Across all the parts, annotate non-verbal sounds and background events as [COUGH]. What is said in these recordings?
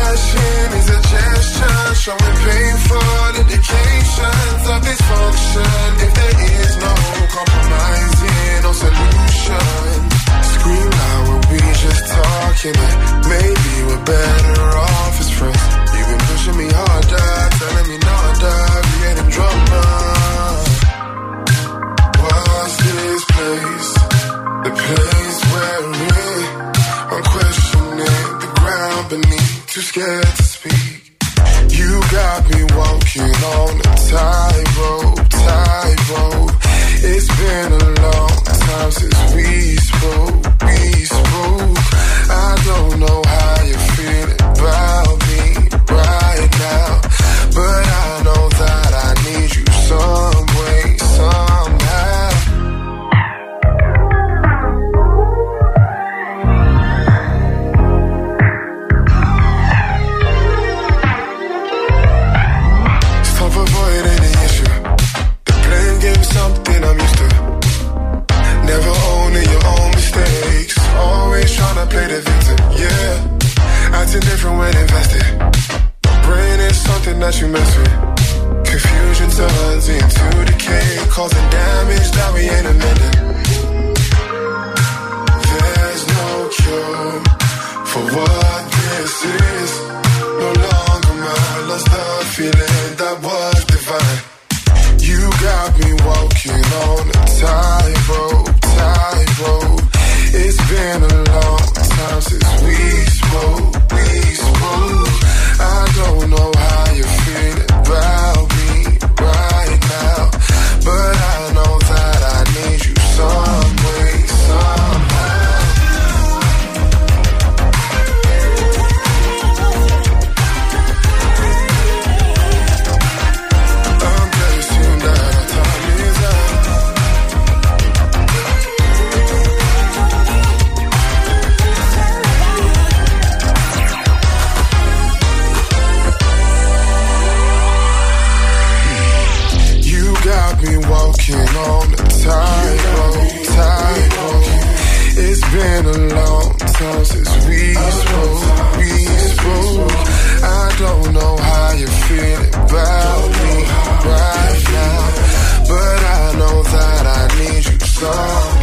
Passion is a gesture showing painful indications of dysfunction. If there is no compromising or solution, scream loud when we just talking. And maybe we're better off as friends. You've been pushing me harder, telling me not nada, creating drama. Was this place the place where we I'm questioning the ground beneath, too scared to speak. You got me walking on a tightrope, tightrope. It's been a long time since we spoke, we spoke. I don't know how you feel about me right now, but Acting different when invested. Brain is something that you mess with. Confusion turns into decay, causing damage that we ain't amending. There's no cure for what this is. No longer mine, lost the feeling that was divine. You got me walking on a tightrope, tightrope. It's been a long time since we spoke, we spoke. I don't know how you feel about me right now, but since we spoke, we spoke. I don't know how you feel about me right now, but I know that I need you some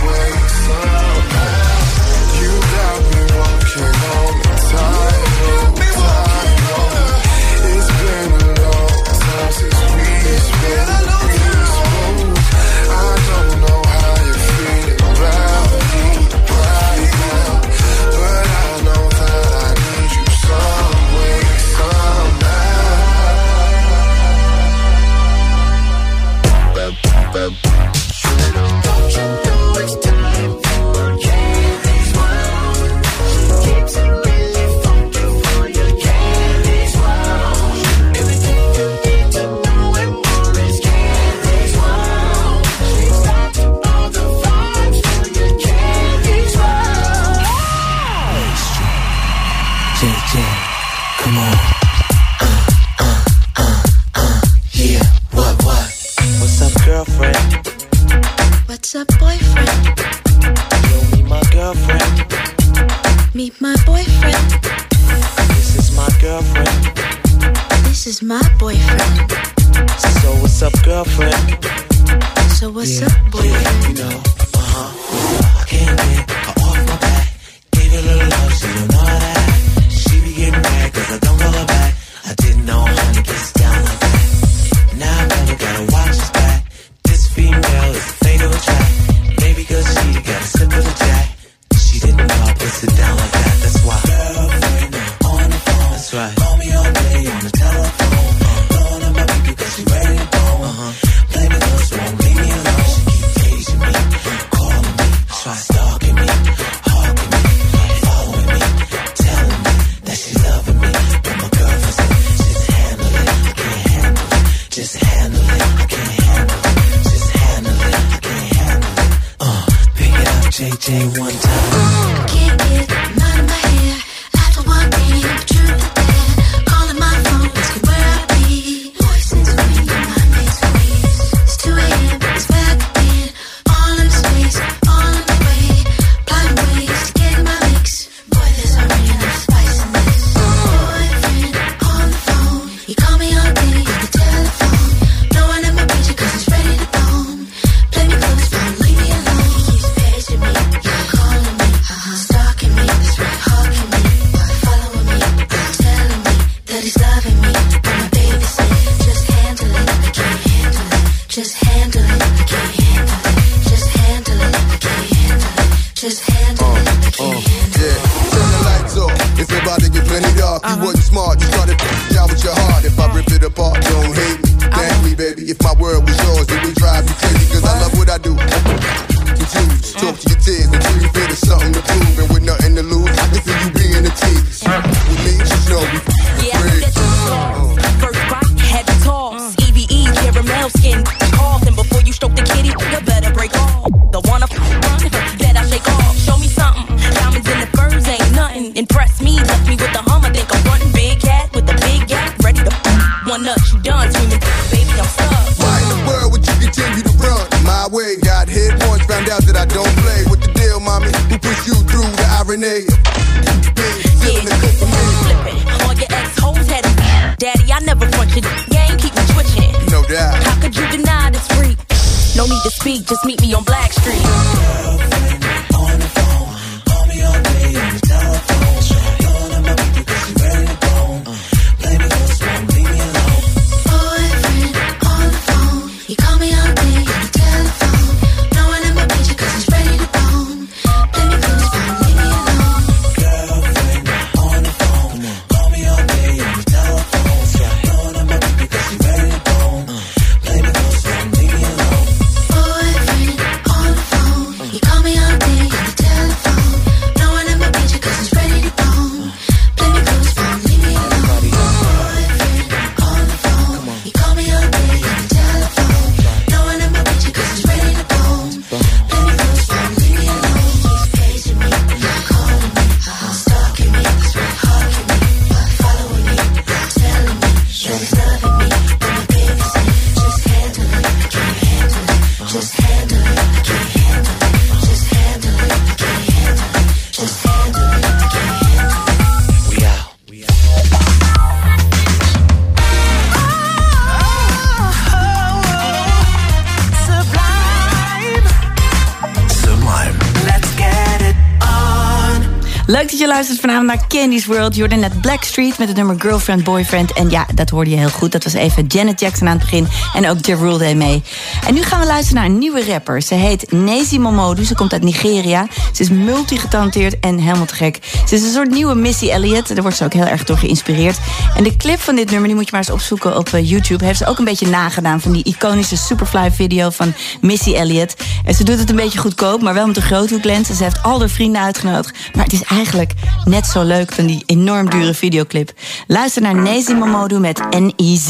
luistert vanavond naar Candy's World. Je hoorde net Blackstreet met het nummer Girlfriend, Boyfriend. En ja, dat hoorde je heel goed. Dat was even Janet Jackson aan het begin. En ook Rule deed mee. En nu gaan we luisteren naar een nieuwe rapper. Ze heet Nezi Momodu. Ze komt uit Nigeria. Ze is multigetalenteerd en helemaal te gek. Ze is een soort nieuwe Missy Elliott. Daar wordt ze ook heel erg door geïnspireerd. En de clip van dit nummer, die moet je maar eens opzoeken op eh, YouTube. Heeft ze ook een beetje nagedaan van die iconische Superfly video van Missy Elliott. En ze doet het een beetje goedkoop, maar wel met een groothoeklens. En ze heeft al haar vrienden uitgenodigd. Maar het is eigenlijk net zo leuk dan die enorm dure videoclip. Luister naar Nezi Momodu met N-E-Z.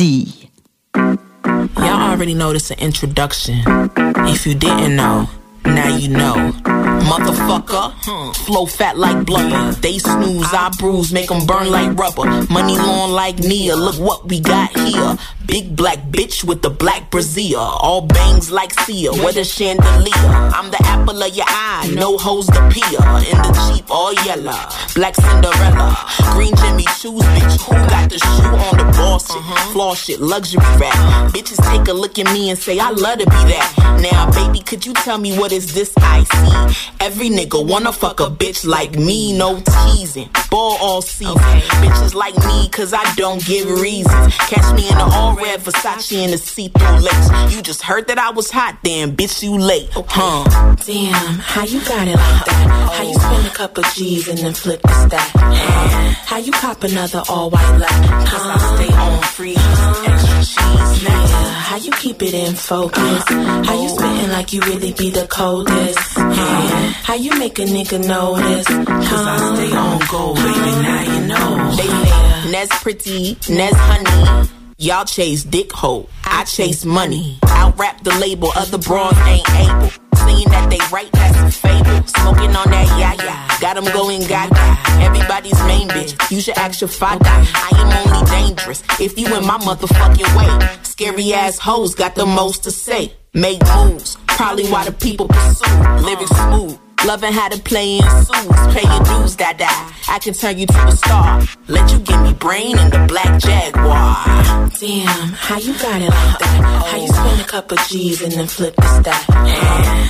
Y'all already know this an introduction. If you didn't know, now you know. Motherfucker, flow fat like blubber. They snooze, I bruise, make them burn like rubber. Money long like Nia, look what we got here. Big black bitch with the black brazier. All bangs like Sia, with a chandelier. I'm the apple of your eye, no hoes the peer. In the cheap, all yellow. Black Cinderella. Green Jimmy shoes, bitch. Who got the shoe on the ball shit? Uh-huh. Floor shit, luxury rap. Bitches take a look at me and say, I love to be that. Now, baby, could you tell me what is this I see? Every nigga wanna fuck a bitch like me, no teasing. Ball all season. Bitches like me, cause I don't give reasons. Catch me in the all red Versace in the see through lace. You just heard that I was hot, then bitch, you late. Huh? Damn, how you got it like that? How you spend a couple G's and then flip the stack? How you cop another all white lap? Cause I stay on freeze, extra cheese. Yeah, how you keep it in focus? How you spitting like you really be the coldest? Yeah, how you make a nigga notice? Cause I stay on gold, baby, now you know. They say, Nez pretty, Nez honey. Y'all chase dick hole, I chase money. Out rap the label, other bras ain't able. See saying that they right, that's a fable. Smoking on that yeah yeah, got them going gaga. Everybody's main bitch, you should ask your father. I am only dangerous if you in my motherfucking way. Scary ass hoes got the most to say. Make moves, probably why the people pursue. Living smooth. Loving how to play in suits, pay your dues, that die. I can turn you to a star. Let you give me brain in the black jaguar. Damn, how you got it like that? How you spend a couple G's and then flip the stack?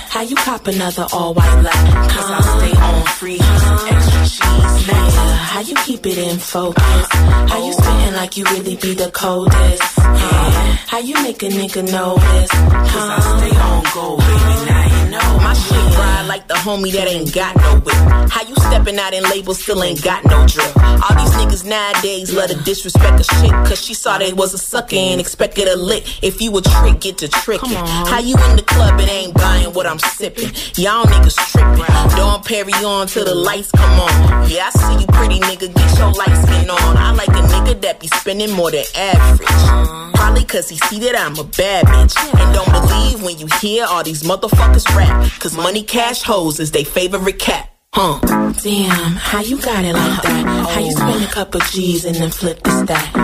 How you cop another all white lie? Cause I stay on free, extra cheese. Yeah, how you keep it in focus? How you spitting like you really be the coldest? How you make a nigga notice? Cause I stay on gold, baby, now. My shit ride like the homie that ain't got no whip. How you stepping out in labels still ain't got no drip? All these niggas nowadays love to disrespect a shit cause she saw they was a sucker and expected a lick. If you a trick, get to trickin'. How you in the club and ain't buying what I'm sipping? Y'all niggas trippin'. Don't parry on till the lights come on. Yeah, I see you pretty nigga, get your light skin on. I like a nigga that be spending more than average. Probably cause he see that I'm a bad bitch. And don't believe when you hear all these motherfuckers rap. Cause money cash hoes is they favorite cat. Huh. Damn, how you got it like that? How you spend a couple G's and then flip the stack?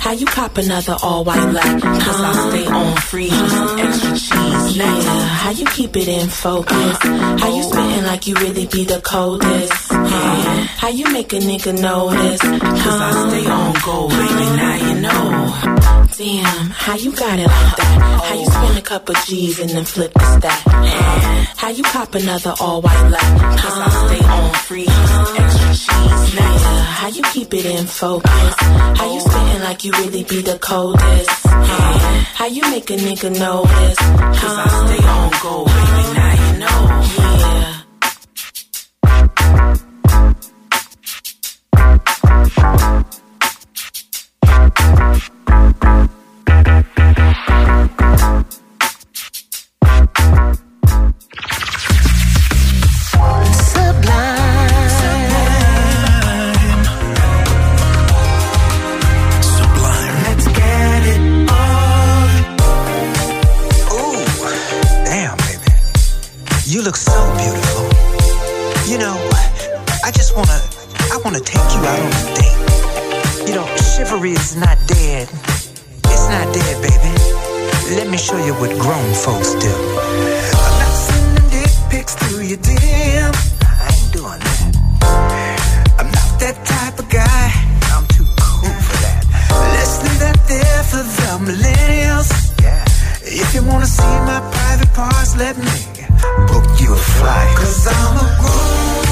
How you cop another all white black? Cause I stay on free, extra cheese. Yeah, how you keep it in focus? How you spitting like you really be the coldest? Yeah, how you make a nigga notice? Cause I stay on gold, baby, now you know. Damn, how you got it like that? How you spend a couple G's and then flip the stack? How you cop another all white lie? Cause I stay on free, extra cheese. Yeah, how you keep it in focus? How you spitting like you really be the coldest? How you make a nigga notice? Cause I stay on gold, baby, now you know. Yeah. Is not dead. It's not dead, baby. Let me show you what grown folks do. I'm not sending dick pics to your DM. I ain't doing that. I'm not that type of guy. I'm too cool for that. Let's leave that there for the millennials. Yeah. If you wanna see my private parts, let me book you a flight. Cause I'm a grown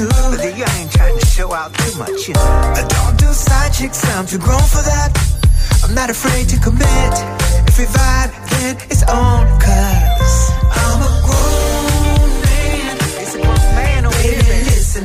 too. But I ain't trying to show out too much, you know. I don't do side chicks, I'm too grown for that. I'm not afraid to commit. If we vibe, then it's on. Cause I'm a grown man. It's a grown man oh, here, baby. Listen,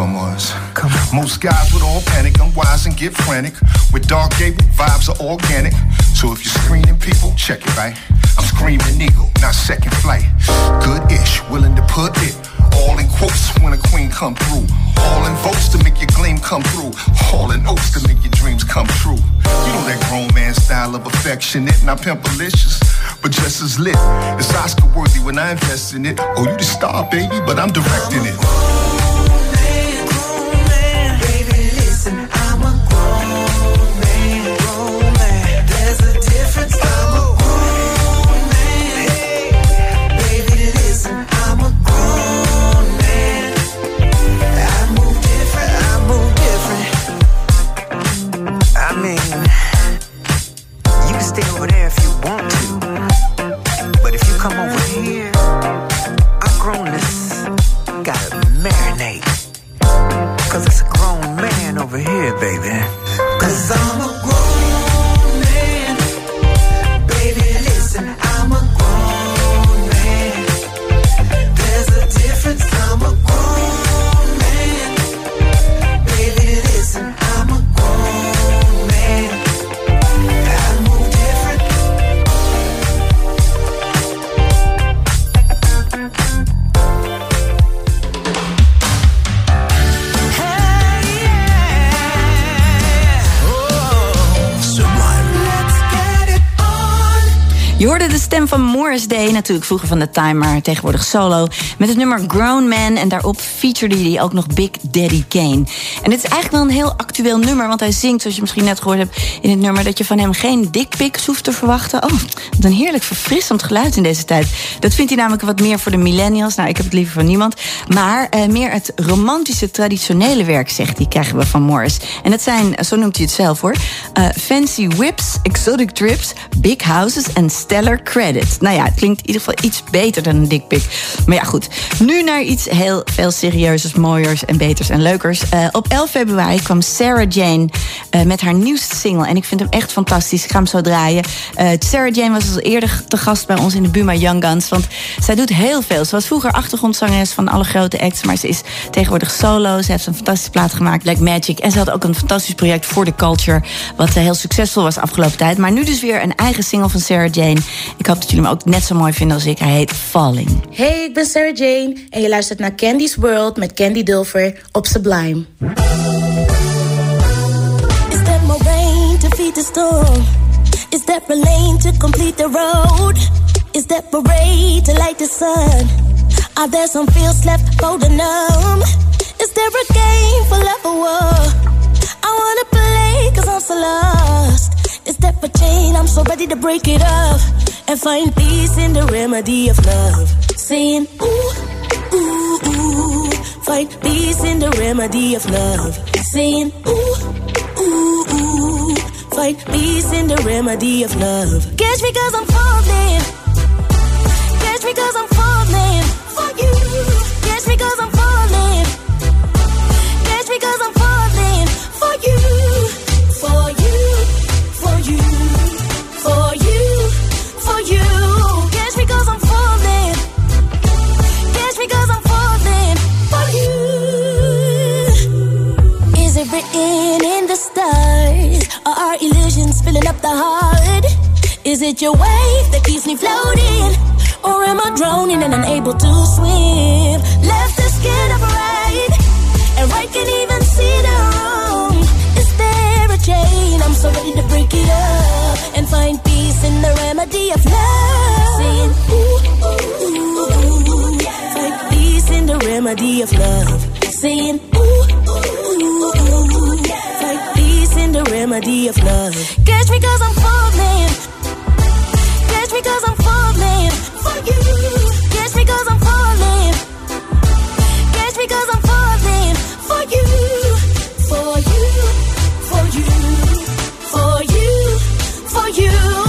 Let me talk to him, Mars. Most guys would all panic, unwise and get frantic. With Dark Gable, vibes are organic. So if you're screening people, check it, right? I'm screaming eagle, not second flight. Good-ish, willing to put it. All in quotes when a queen come through. All in votes to make your gleam come through. All in oats to make your dreams come true. You know that grown man style of affectionate, not pimpalicious, but just as lit. It's Oscar worthy when I invest in it. Oh, you the star, baby, but I'm directing it. Van Morris Day, natuurlijk vroeger van The Time, maar tegenwoordig solo. Met het nummer Grown Man en daarop featured hij ook nog Big Daddy Kane. En dit is eigenlijk wel een heel actueel nummer, want hij zingt, zoals je misschien net gehoord hebt in het nummer, dat je van hem geen dickpics hoeft te verwachten. Oh, wat een heerlijk verfrissend geluid in deze tijd. Dat vindt hij namelijk wat meer voor de millennials. Nou, ik heb het liever van niemand. Maar eh, meer het romantische, traditionele werk, zegt hij, krijgen we van Morris. En dat zijn, zo noemt hij het zelf hoor, eh, fancy whips, exotic trips, big houses en stellar credits. Nou ja, het klinkt in ieder geval iets beter dan een dickpic. Maar ja, goed. Nu naar iets heel veel serieuzers, mooiers en beters en leukers. Eh, op 11 februari kwam Sarah Jane eh, met haar nieuwste single. En ik vind hem echt fantastisch. Ik ga hem zo draaien. Eh, Sarah Jane was al eerder te gast bij ons in de Buma Young Guns. Want zij doet heel veel. Ze was vroeger achtergrondzangeres van alle grote acts. Maar ze is tegenwoordig solo. Ze heeft een fantastische plaat gemaakt, Black Magic. En ze had ook een fantastisch project voor de culture. Wat heel succesvol was afgelopen tijd. Maar nu dus weer een eigen single van Sarah Jane. Ik hoop dat jullie hem ook net zo mooi vinden als ik. Hij heet Falling. Hey, ik ben Sarah Jane en je luistert naar Candy's World met Candy Dulfer op Sublime. Is that more rain to feed the storm? Is that rain to complete the road? Is that parade to light the sun? Are there some fields left for the numb? Is there a game for love or war? I wanna play cause I'm so lost. Is that a chain? I'm so ready to break it off and find peace in the remedy of love. Saying, ooh, ooh, ooh. Find peace in the remedy of love. Saying, ooh, ooh, ooh. Find peace in the remedy of love. Catch me cause I'm falling. Catch me cause I'm falling for you. Catch me cause I'm falling. Catch me cause I'm falling for you. For you. Is it your wave that keeps me floating? Or am I drowning and unable to swim? Left the skin of right, and right can even see the wrong. Is there a chain? I'm so ready to break it up and find peace in the remedy of love. Saying, ooh, ooh, ooh, find peace in the remedy of love. Saying, ooh, ooh, ooh, find peace in the remedy of love. Catch me cause I'm falling. Catch me cause I'm falling for you. Catch me cause I'm falling. Catch me cause I'm falling for you. For you. For you. For you. For you.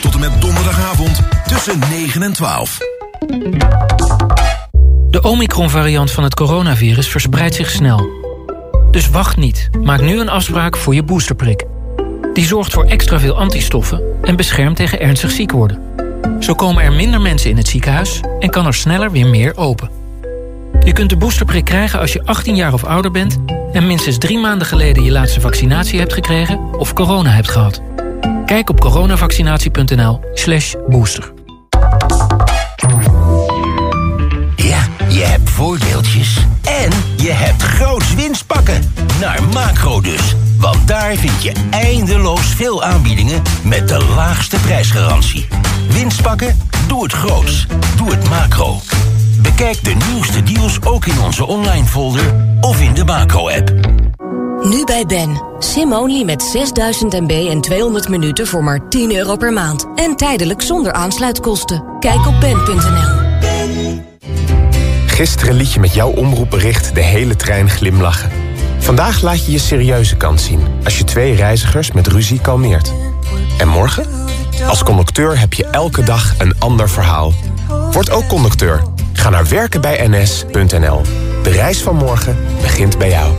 Tot en met donderdagavond tussen 9 en 12. De Omicron-variant van het coronavirus verspreidt zich snel. Dus wacht niet. Maak nu een afspraak voor je boosterprik. Die zorgt voor extra veel antistoffen en beschermt tegen ernstig ziek worden. Zo komen er minder mensen in het ziekenhuis en kan er sneller weer meer open. Je kunt de boosterprik krijgen als je 18 jaar of ouder bent... en minstens drie maanden geleden je laatste vaccinatie hebt gekregen... of corona hebt gehad. Kijk op coronavaccinatie.nl slash booster. Ja, je hebt voordeeltjes en je hebt groots winstpakken. Naar Macro dus. Want daar vind je eindeloos veel aanbiedingen met de laagste prijsgarantie. Winstpakken? Doe het groots. Doe het macro. Bekijk de nieuwste deals ook in onze online folder of in de Macro-app. Nu bij Ben. Sim-only met 6000 MB en 200 minuten voor maar 10 euro per maand. En tijdelijk zonder aansluitkosten. Kijk op ben.nl. Gisteren liet je met jouw omroepbericht de hele trein glimlachen. Vandaag laat je je serieuze kant zien als je twee reizigers met ruzie kalmeert. En morgen? Als conducteur heb je elke dag een ander verhaal. Word ook conducteur. Ga naar werkenbijns.nl. De reis van morgen begint bij jou.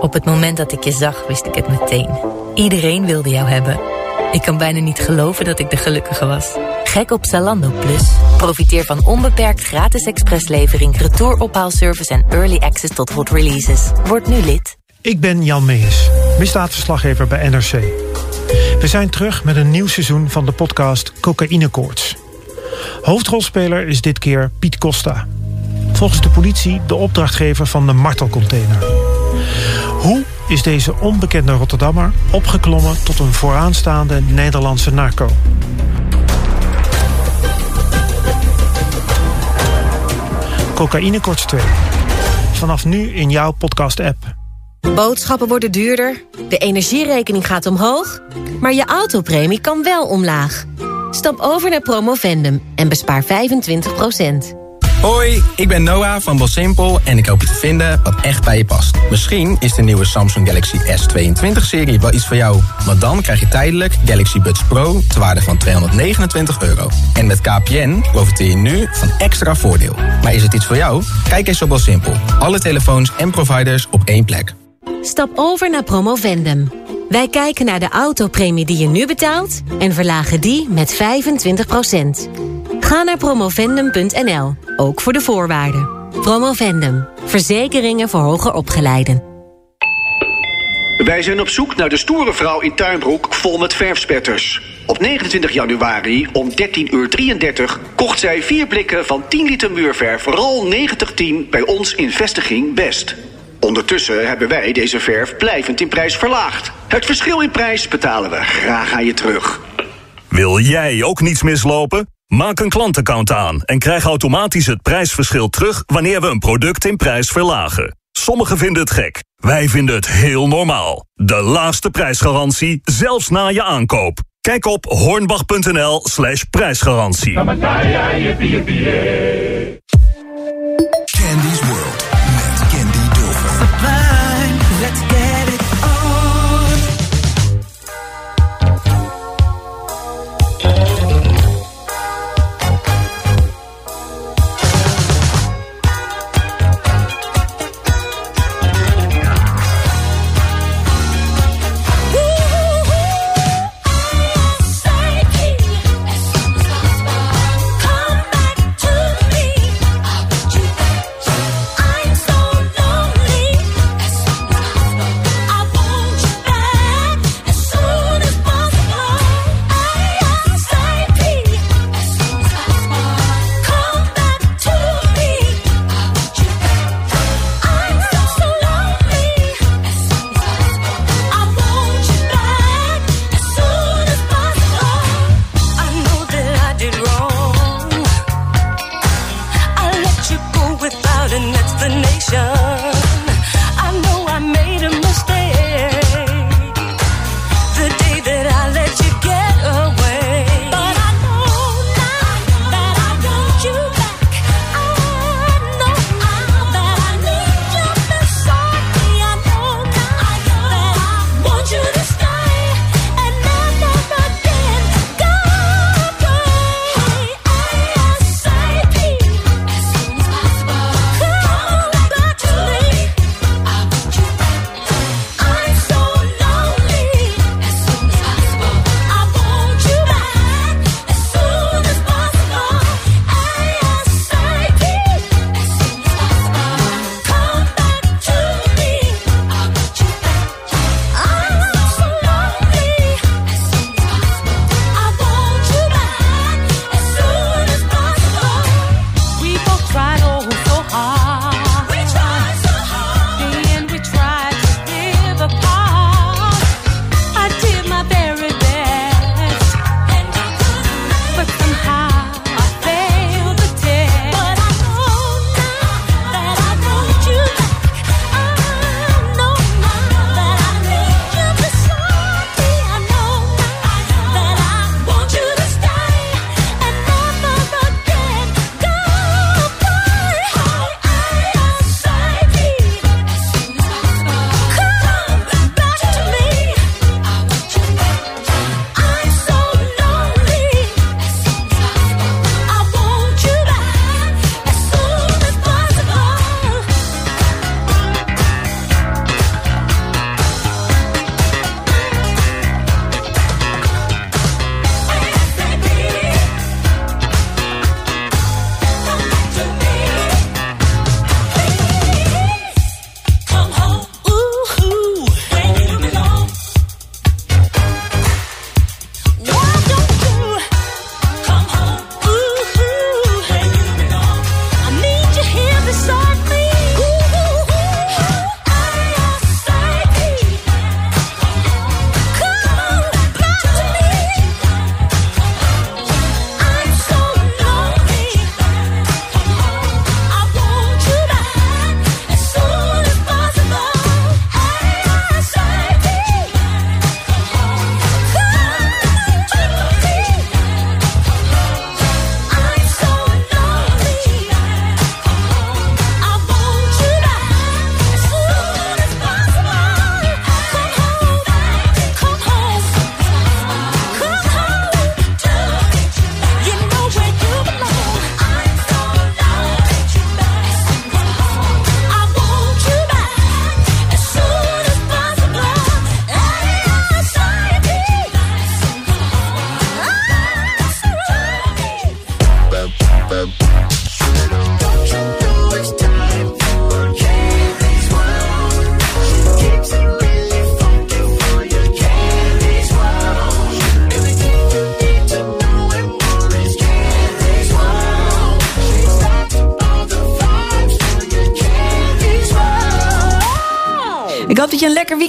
Op het moment dat ik je zag, wist ik het meteen. Iedereen wilde jou hebben. Ik kan bijna niet geloven dat ik de gelukkige was. Gek op Zalando Plus. Profiteer van onbeperkt gratis expresslevering, retourophaalservice en early access tot hot releases. Word nu lid. Ik ben Jan Mees, misdaadverslaggever bij NRC. We zijn terug met een nieuw seizoen van de podcast Cocaïnekoorts. Hoofdrolspeler is dit keer Piet Costa. Volgens de politie de opdrachtgever van de martelcontainer. Hoe is deze onbekende Rotterdammer opgeklommen tot een vooraanstaande Nederlandse narco? Cocaïne Korts 2. Vanaf nu in jouw podcast-app. Boodschappen worden duurder, de energierekening gaat omhoog... maar je autopremie kan wel omlaag. Stap over naar Promovendum en bespaar 25 Hoi, ik ben Noah van Bossimpel en ik hoop je te vinden wat echt bij je past. Misschien is de nieuwe Samsung Galaxy S22-serie wel iets voor jou. Want dan krijg je tijdelijk Galaxy Buds Pro ter waarde van 229 euro. En met KPN profiteer je nu van extra voordeel. Maar is het iets voor jou? Kijk eens op Bossimpel. Alle telefoons en providers op één plek. Stap over naar Promovendum. Wij kijken naar de autopremie die je nu betaalt... en verlagen die met 25 Ga naar promovendum.nl, ook voor de voorwaarden. Promovendum, verzekeringen voor hoger opgeleiden. Wij zijn op zoek naar de stoere vrouw in Tuinbroek vol met verfspetters. Op 29 januari om 13.33 uur kocht zij vier blikken van 10 liter muurverf... vooral 9010 bij ons in vestiging Best. Ondertussen hebben wij deze verf blijvend in prijs verlaagd. Het verschil in prijs betalen we graag aan je terug. Wil jij ook niets mislopen? Maak een klantaccount aan en krijg automatisch het prijsverschil terug... wanneer we een product in prijs verlagen. Sommigen vinden het gek, wij vinden het heel normaal. De laagste prijsgarantie, zelfs na je aankoop. Kijk op hornbach.nl slash prijsgarantie. Candy's World met Candy Dulfer.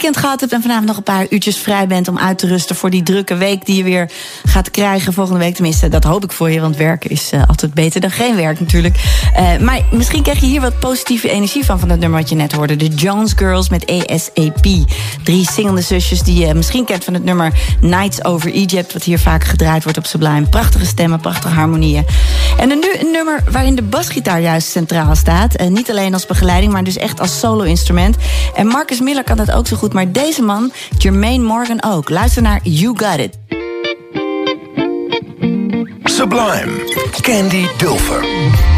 Dat gehad hebt en vanavond nog een paar uurtjes vrij bent om uit te rusten voor die drukke week die je weer gaat krijgen volgende week. Tenminste, dat hoop ik voor je, want werken is uh, altijd beter dan geen werk natuurlijk. Uh, maar misschien krijg je hier wat positieve energie van, van het nummer wat je net hoorde. De Jones Girls met ASAP. Drie singende zusjes die je misschien kent van het nummer Nights Over Egypt, wat hier vaak gedraaid wordt op Sublime. Prachtige stemmen, prachtige harmonieën. En dan nu een nummer waarin de basgitaar juist centraal staat. Uh, niet alleen als begeleiding, maar dus echt als solo-instrument. En Marcus Miller kan dat ook zo goed, maar deze man, Jermaine Morgan ook. Luister naar You Got It. Sublime. Candy Dulfer.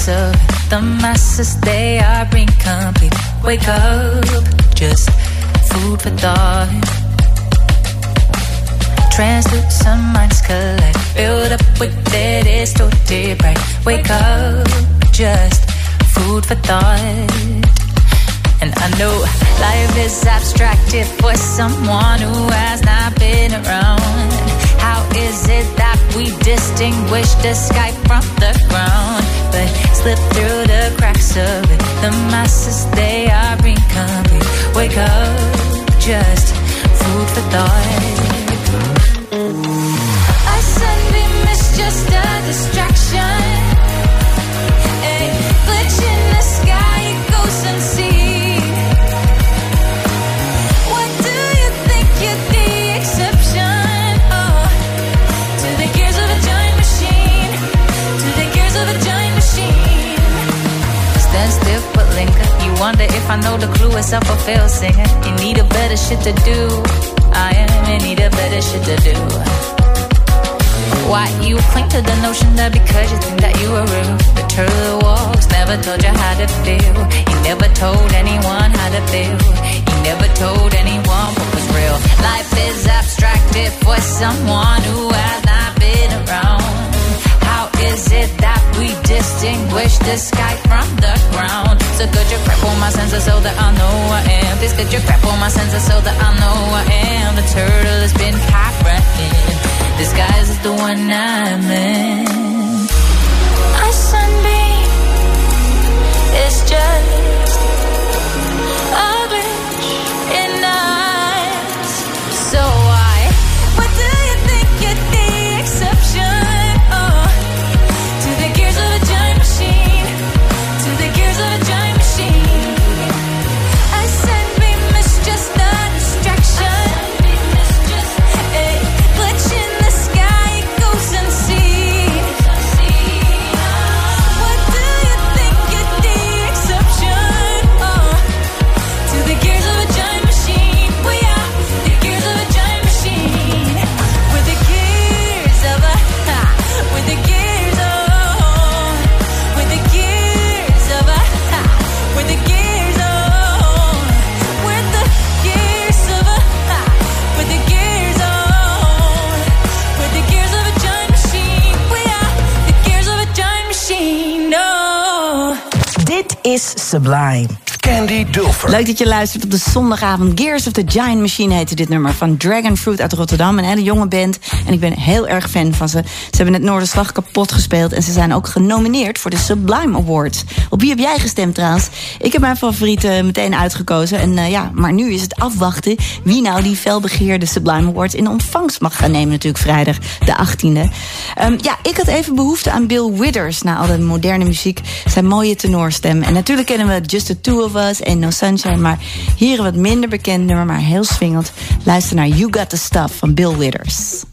So the masses, they are incomplete. Wake up, just food for thought. Translucent minds collect. Build up with their distorted bright. Wake up, just food for thought. And I know life is abstracted for someone who has not been around. How is it that we distinguish the sky from the ground? But slip through the cracks of it. The masses, they are incomplete. Wake up, just food for thought. A sunbeam is just a distraction. Wonder if I know the clue is up or fail singer. You need a better shit to do. I am in need of better shit to do. Why you cling to the notion that because you think that you are rude, the turtle walks never told you how to feel. You never told anyone how to feel. You never told anyone what was real. Life is abstracted for someone who has is it that we distinguish the sky from the ground? So could you crap on my senses so that I know I am? Please could you crap on my senses so that I know I am? The turtle has been copying. Disguise is the one I'm in. A sunbeam is just is Sublime. Candy Dulfer. Leuk dat je luistert op de zondagavond. Gears of the Giant Machine heette dit nummer van Dragon Fruit uit Rotterdam. Een hele jonge band. En ik ben heel erg fan van ze. Ze hebben het Noorderslag kapot gespeeld. En ze zijn ook genomineerd voor de Sublime Awards. Op wie heb jij gestemd trouwens? Ik heb mijn favorieten meteen uitgekozen. En eh, ja, maar nu is het afwachten wie nou die felbegeerde Sublime Awards in ontvangst mag gaan nemen. Natuurlijk vrijdag de 18e. Ehm, ja, ik had even behoefte aan Bill Withers. Na al de moderne muziek. Zijn mooie tenorstem. En natuurlijk kennen we Just the Two of Us en No Sunshine. Maar hier een wat minder bekend nummer, maar heel swingend. Luister naar You Got the Stuff van Bill Withers.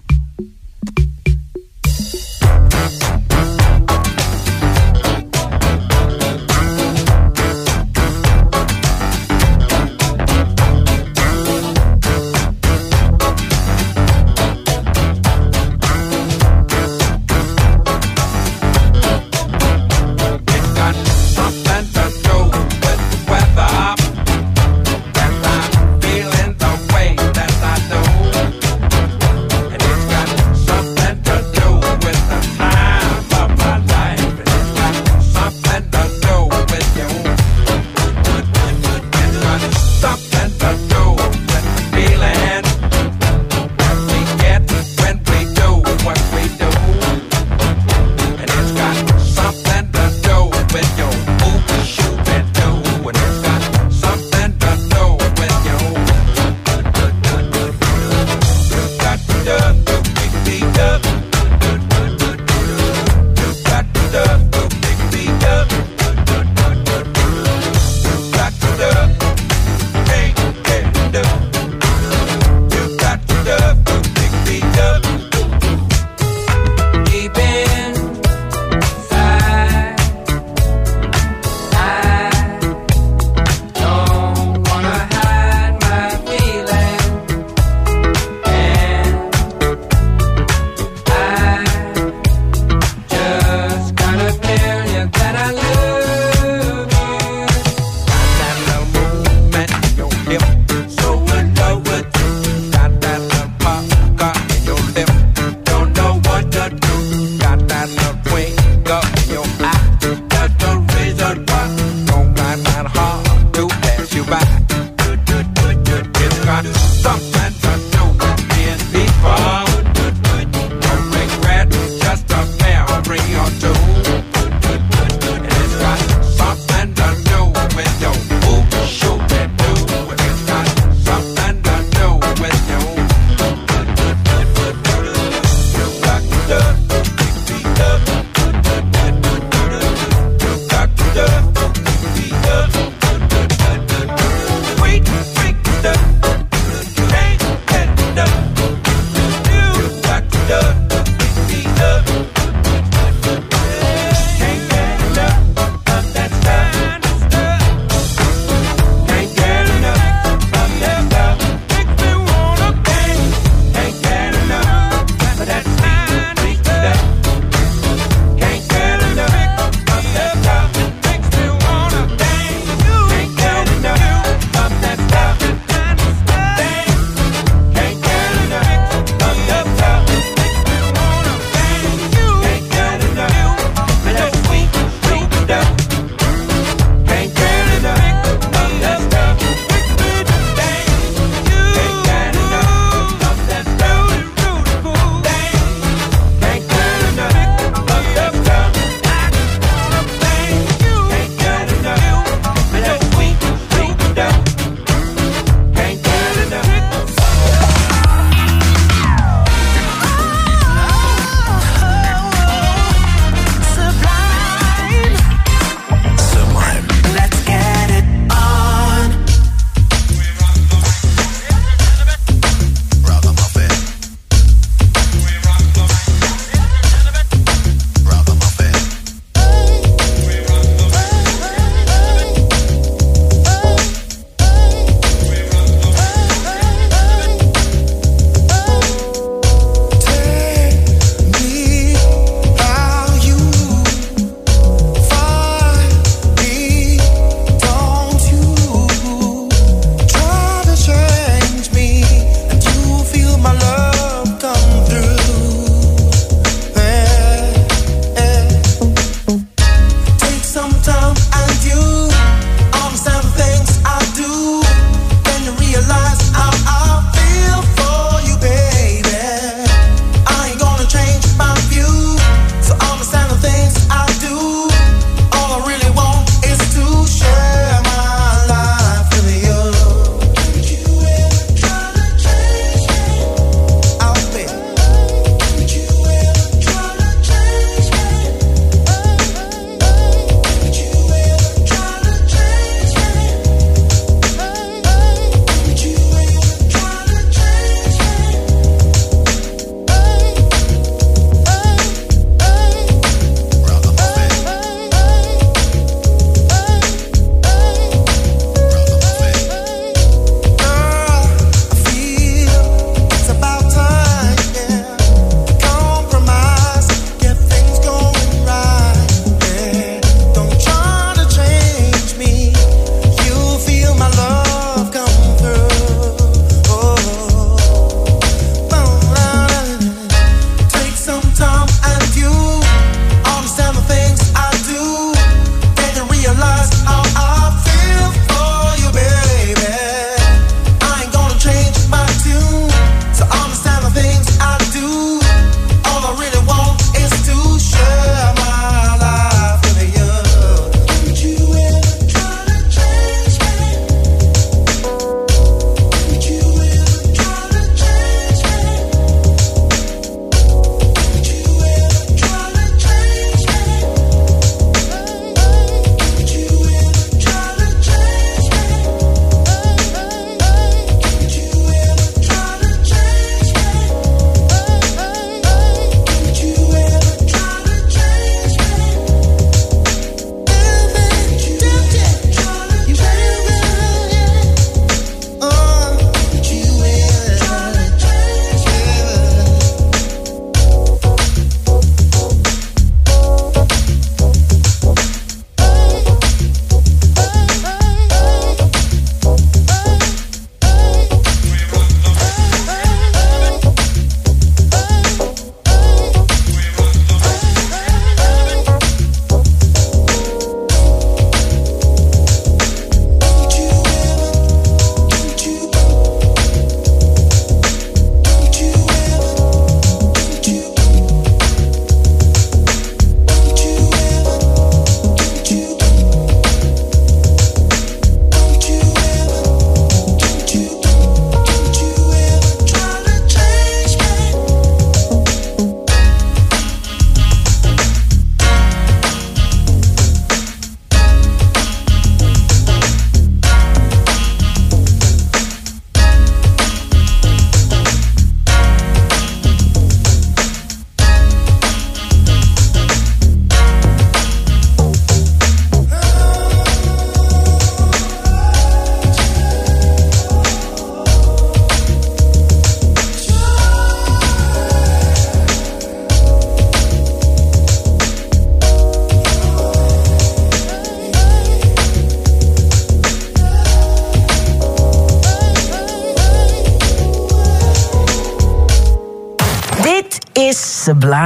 Sublime.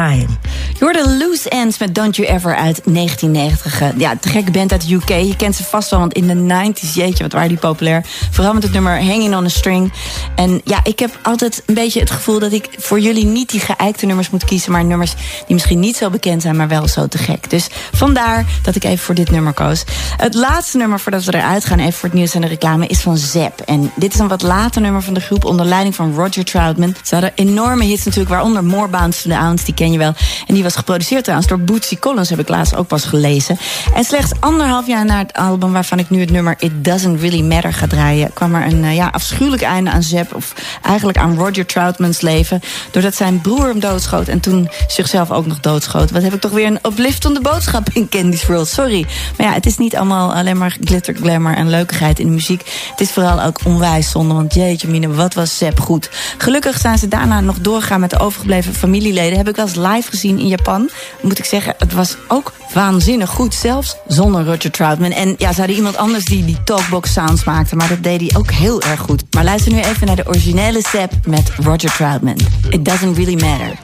Met Don't You Ever uit 1990. Eh, Ja, te gekke band uit de UK. Je kent ze vast wel, want in de 90s, jeetje, wat waren die populair. Vooral met het nummer Hanging on a String. En ja, ik heb altijd een beetje het gevoel dat ik voor jullie niet die geëikte nummers moet kiezen, maar nummers die misschien niet zo bekend zijn, maar wel zo te gek. Dus vandaar dat ik even voor dit nummer koos. Het laatste nummer voordat we eruit gaan, even voor het nieuws en de reclame, is van Zep. En dit is een wat later nummer van de groep onder leiding van Roger Troutman. Ze hadden enorme hits natuurlijk, waaronder More Bounce to the Ounce, die ken je wel. En die was geproduceerd trouwens door Bootsy Collins, heb ik laatst ook pas gelezen. En slechts anderhalf jaar na het album waarvan ik nu het nummer It Doesn't Really Matter ga draaien, kwam er een eh, ja, afschuwelijk einde aan Zep, of eigenlijk aan Roger Troutmans leven, doordat zijn broer hem doodschoot en toen zichzelf ook nog doodschoot. Wat heb ik toch weer een upliftende boodschap in Candy's World, sorry. Maar ja, het is niet allemaal alleen maar glitter, glamour en leukigheid in de muziek. Het is vooral ook onwijs zonde, want jeetje mine, wat was Zep goed. Gelukkig zijn ze daarna nog doorgaan met de overgebleven familieleden. Heb ik wel eens live gezien in Japan. Moet ik zeggen, het was ook waanzinnig goed, zelfs zonder Roger Troutman. En ja, ze hadden iemand anders die die talkbox sounds maakte, maar dat deed hij ook heel erg goed. Maar luister nu even naar de originele Zep met Roger Troutman. It doesn't really matter.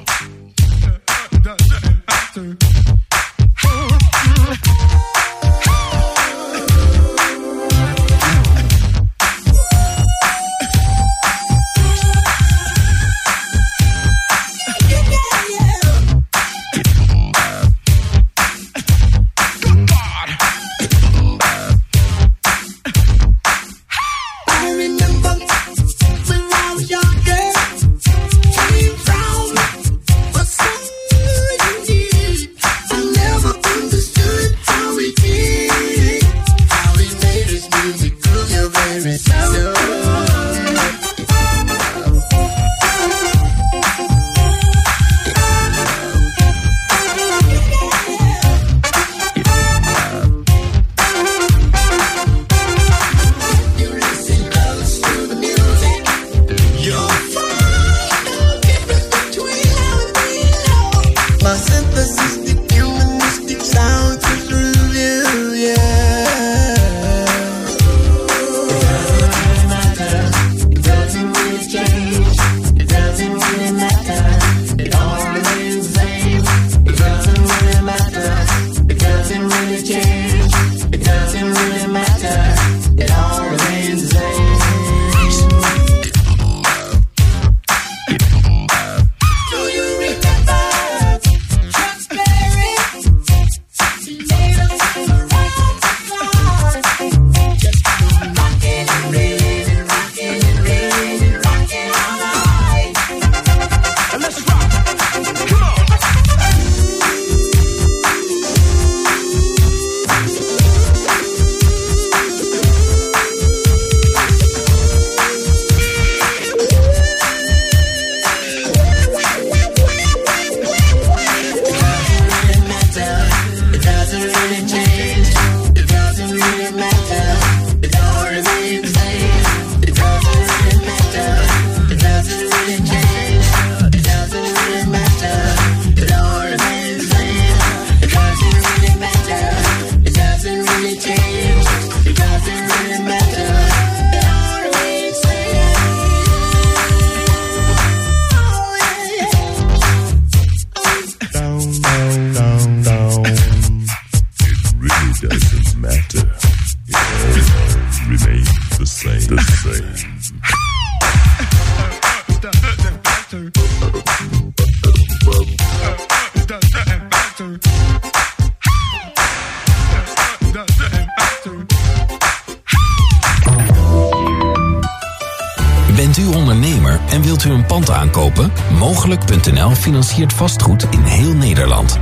Mogelijk.nl financiert vastgoed in heel Nederland.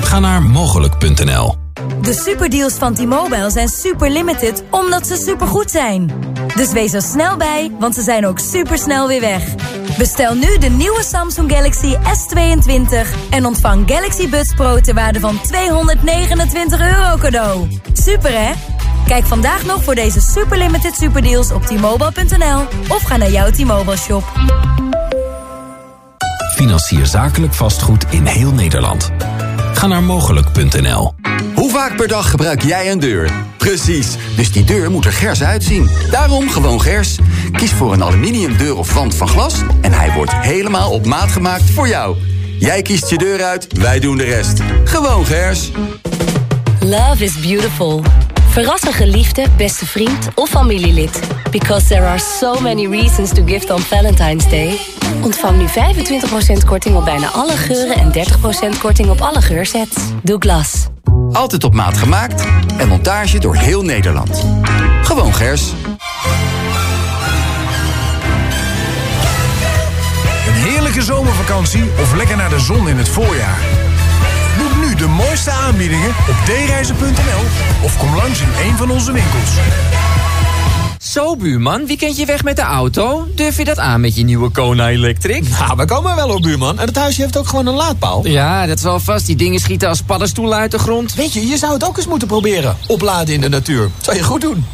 Ga naar mogelijk.nl. De superdeals van T-Mobile zijn super limited omdat ze supergoed zijn. Dus wees er snel bij, want ze zijn ook super snel weer weg. Bestel nu de nieuwe Samsung Galaxy S22 en ontvang Galaxy Buds Pro ter waarde van 229 euro cadeau. Super hè? Kijk vandaag nog voor deze super limited superdeals op t-mobile.nl of ga naar jouw T-Mobile shop. Financier zakelijk vastgoed in heel Nederland. Ga naar mogelijk.nl. Hoe vaak per dag gebruik jij een deur? Precies, dus die deur moet er gers uitzien. Daarom gewoon gers. Kies voor een aluminium deur of wand van glas en hij wordt helemaal op maat gemaakt voor jou. Jij kiest je deur uit, wij doen de rest. Gewoon gers. Love is beautiful. Verras een geliefde, beste vriend of familielid. Because there are so many reasons to gift on Valentine's Day. Ontvang nu 25% korting op bijna alle geuren en 30% korting op alle geursets. Douglas. Altijd op maat gemaakt en montage door heel Nederland. Gewoon gers. Een heerlijke zomervakantie of lekker naar de zon in het voorjaar. Boek nu de mooiste aanbiedingen op dereizen.nl of kom langs in een van onze winkels. Zo, buurman, weekendje weg met de auto? Durf je dat aan met je nieuwe Kona Electric? Nou, we komen wel op, buurman. En het huisje heeft ook gewoon een laadpaal. Ja, dat is wel vast. Die dingen schieten als paddenstoelen uit de grond. Weet je, je zou het ook eens moeten proberen. Opladen in de natuur. Zou je goed doen.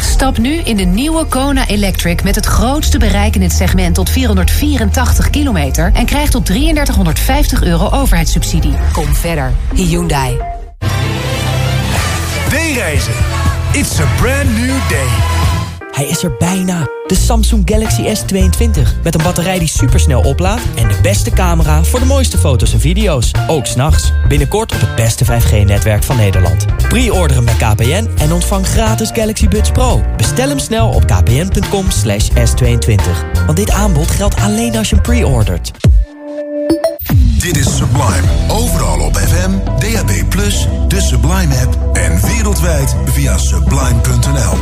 Stap nu in de nieuwe Kona Electric met het grootste bereik in het segment tot 484 kilometer en krijg tot 3350 euro overheidssubsidie. Kom verder. Hyundai. D-reizen. It's a brand new day. Hij is er bijna. De Samsung Galaxy S22. Met een batterij die supersnel oplaadt en de beste camera voor de mooiste foto's en video's. Ook s'nachts. Binnenkort op het beste 5G-netwerk van Nederland. Pre-orderen bij KPN en ontvang gratis Galaxy Buds Pro. Bestel hem snel op kpn.com slash S22. Want dit aanbod geldt alleen als je hem pre-ordert. Dit is Sublime. Overal op FM, DAB+, de Sublime app en wereldwijd via sublime.nl.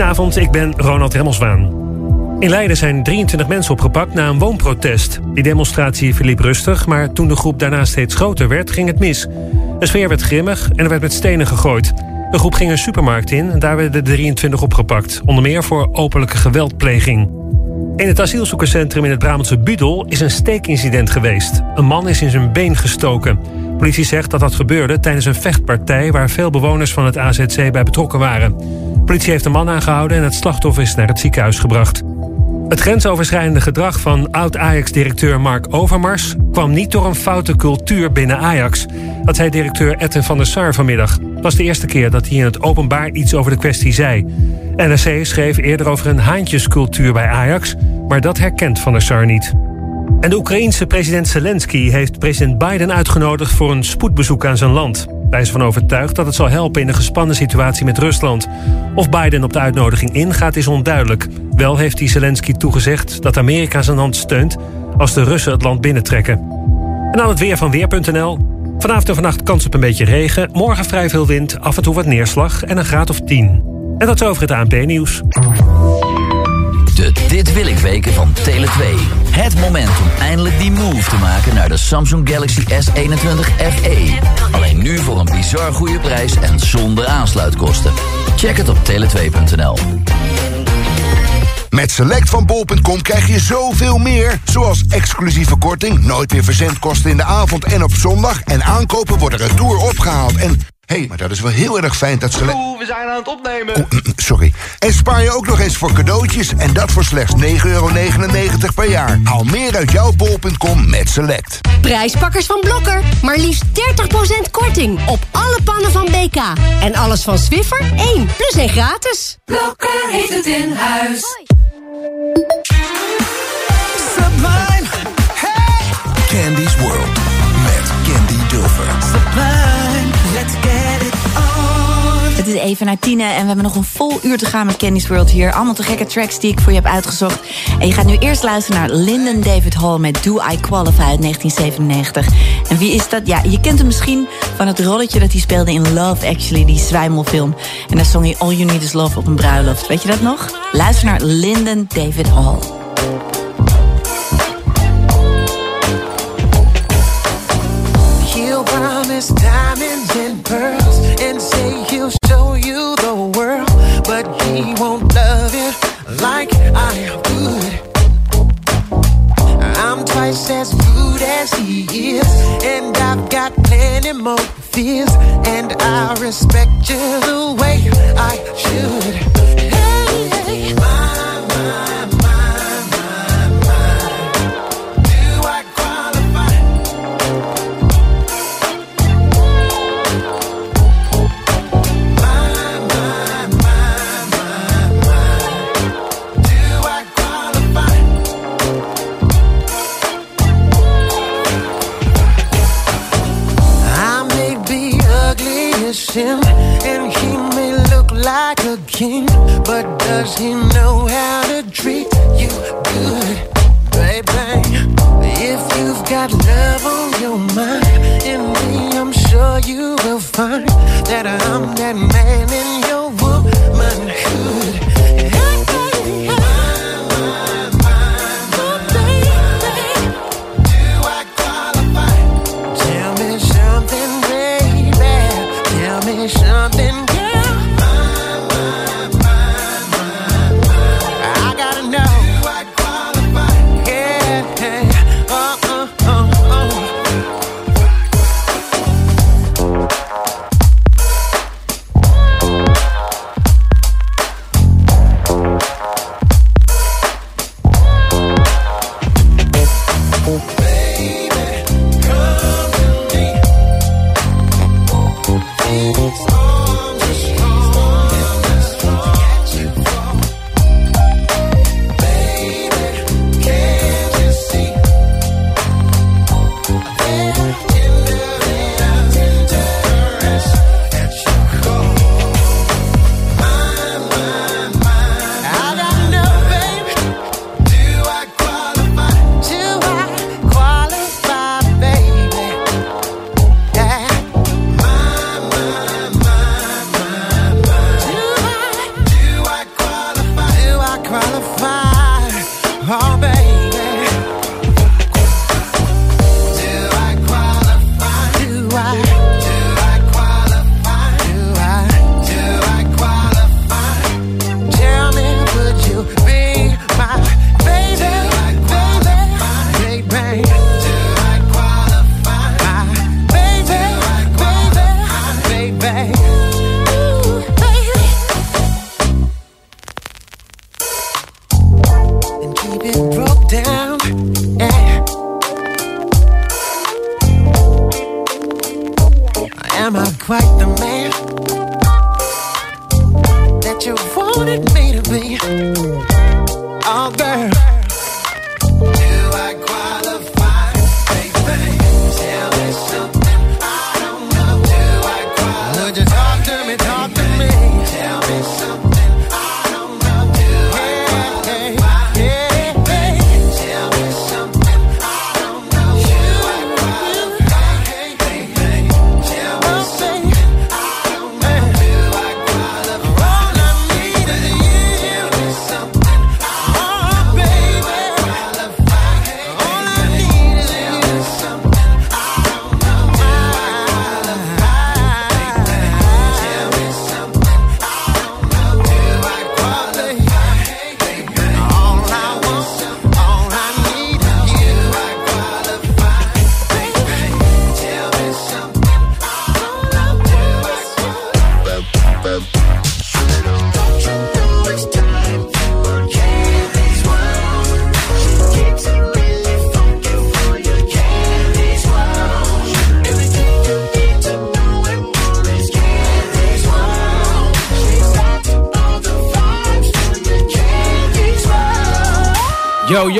Goedenavond, ik ben Ronald Remmelswaan. In Leiden zijn 23 mensen opgepakt na een woonprotest. Die demonstratie verliep rustig, maar toen de groep daarna steeds groter werd, ging het mis. De sfeer werd grimmig en er werd met stenen gegooid. De groep ging een supermarkt in en daar werden de 23 opgepakt. Onder meer voor openlijke geweldpleging. In het asielzoekerscentrum in het Brabantse Budel is een steekincident geweest. Een man is in zijn been gestoken. Politie zegt dat dat gebeurde tijdens een vechtpartij... waar veel bewoners van het AZC bij betrokken waren. Politie heeft de man aangehouden en het slachtoffer is naar het ziekenhuis gebracht. Het grensoverschrijdende gedrag van oud-Ajax-directeur Mark Overmars... kwam niet door een foute cultuur binnen Ajax. Dat zei directeur Etten van der Sar vanmiddag. Het was de eerste keer dat hij in het openbaar iets over de kwestie zei. NRC schreef eerder over een haantjescultuur bij Ajax... maar dat herkent van der Sar niet. En de Oekraïense president Zelensky heeft president Biden uitgenodigd... voor een spoedbezoek aan zijn land. Hij is van overtuigd dat het zal helpen in de gespannen situatie met Rusland. Of Biden op de uitnodiging ingaat is onduidelijk. Wel heeft hij Zelensky toegezegd dat Amerika zijn hand steunt... als de Russen het land binnentrekken. En dan het weer van Weer.nl. Vanavond en vannacht kans op een beetje regen. Morgen vrij veel wind, af en toe wat neerslag en een graad of 10. En dat is over het ANP-nieuws. Dit Wil Ik weken van Tele2. Het moment om eindelijk die move te maken naar de Samsung Galaxy S21 FE. Alleen nu voor een bizar goede prijs en zonder aansluitkosten. Check het op tele2.nl. Met Select van bol.com krijg je zoveel meer. Zoals exclusieve korting, nooit meer verzendkosten in de avond en op zondag... en aankopen worden retour opgehaald. En, hey, maar dat is wel heel erg fijn dat Select... Oeh, we zijn aan het opnemen. Oh, mm, sorry. En spaar je ook nog eens voor cadeautjes... en dat voor slechts 9,99 euro per jaar. Haal meer uit jouw bol.com met Select. Prijspakkers van Blokker. Maar liefst 30% korting op alle pannen van BK. En alles van Swiffer 1 plus 1 gratis. Blokker heeft het in huis. Sublime. Hey! Candy's World. Met Candy Dulfer. Sublime, Het is even naar tien en we hebben nog een vol uur te gaan met Candy's World hier. Allemaal te gekke tracks die ik voor je heb uitgezocht. En je gaat nu eerst luisteren naar Lyndon David Hall met Do I Qualify uit 1997. En wie is dat? Ja, je kent hem misschien van het rolletje dat hij speelde in Love Actually, die zwijmelfilm. En daar zong hij All You Need Is Love op een bruiloft. Weet je dat nog? Luister naar Lyndon David Hall. Diamonds and pearls and say he'll show you the world, but he won't love it like I would. I'm twice as good as he is, and I've got plenty more fears, and I respect you the way I should. Him, and he may look like a king, but does he know how to treat you good, baby? If you've got love on your mind, in me, I'm sure you will find that I'm that man in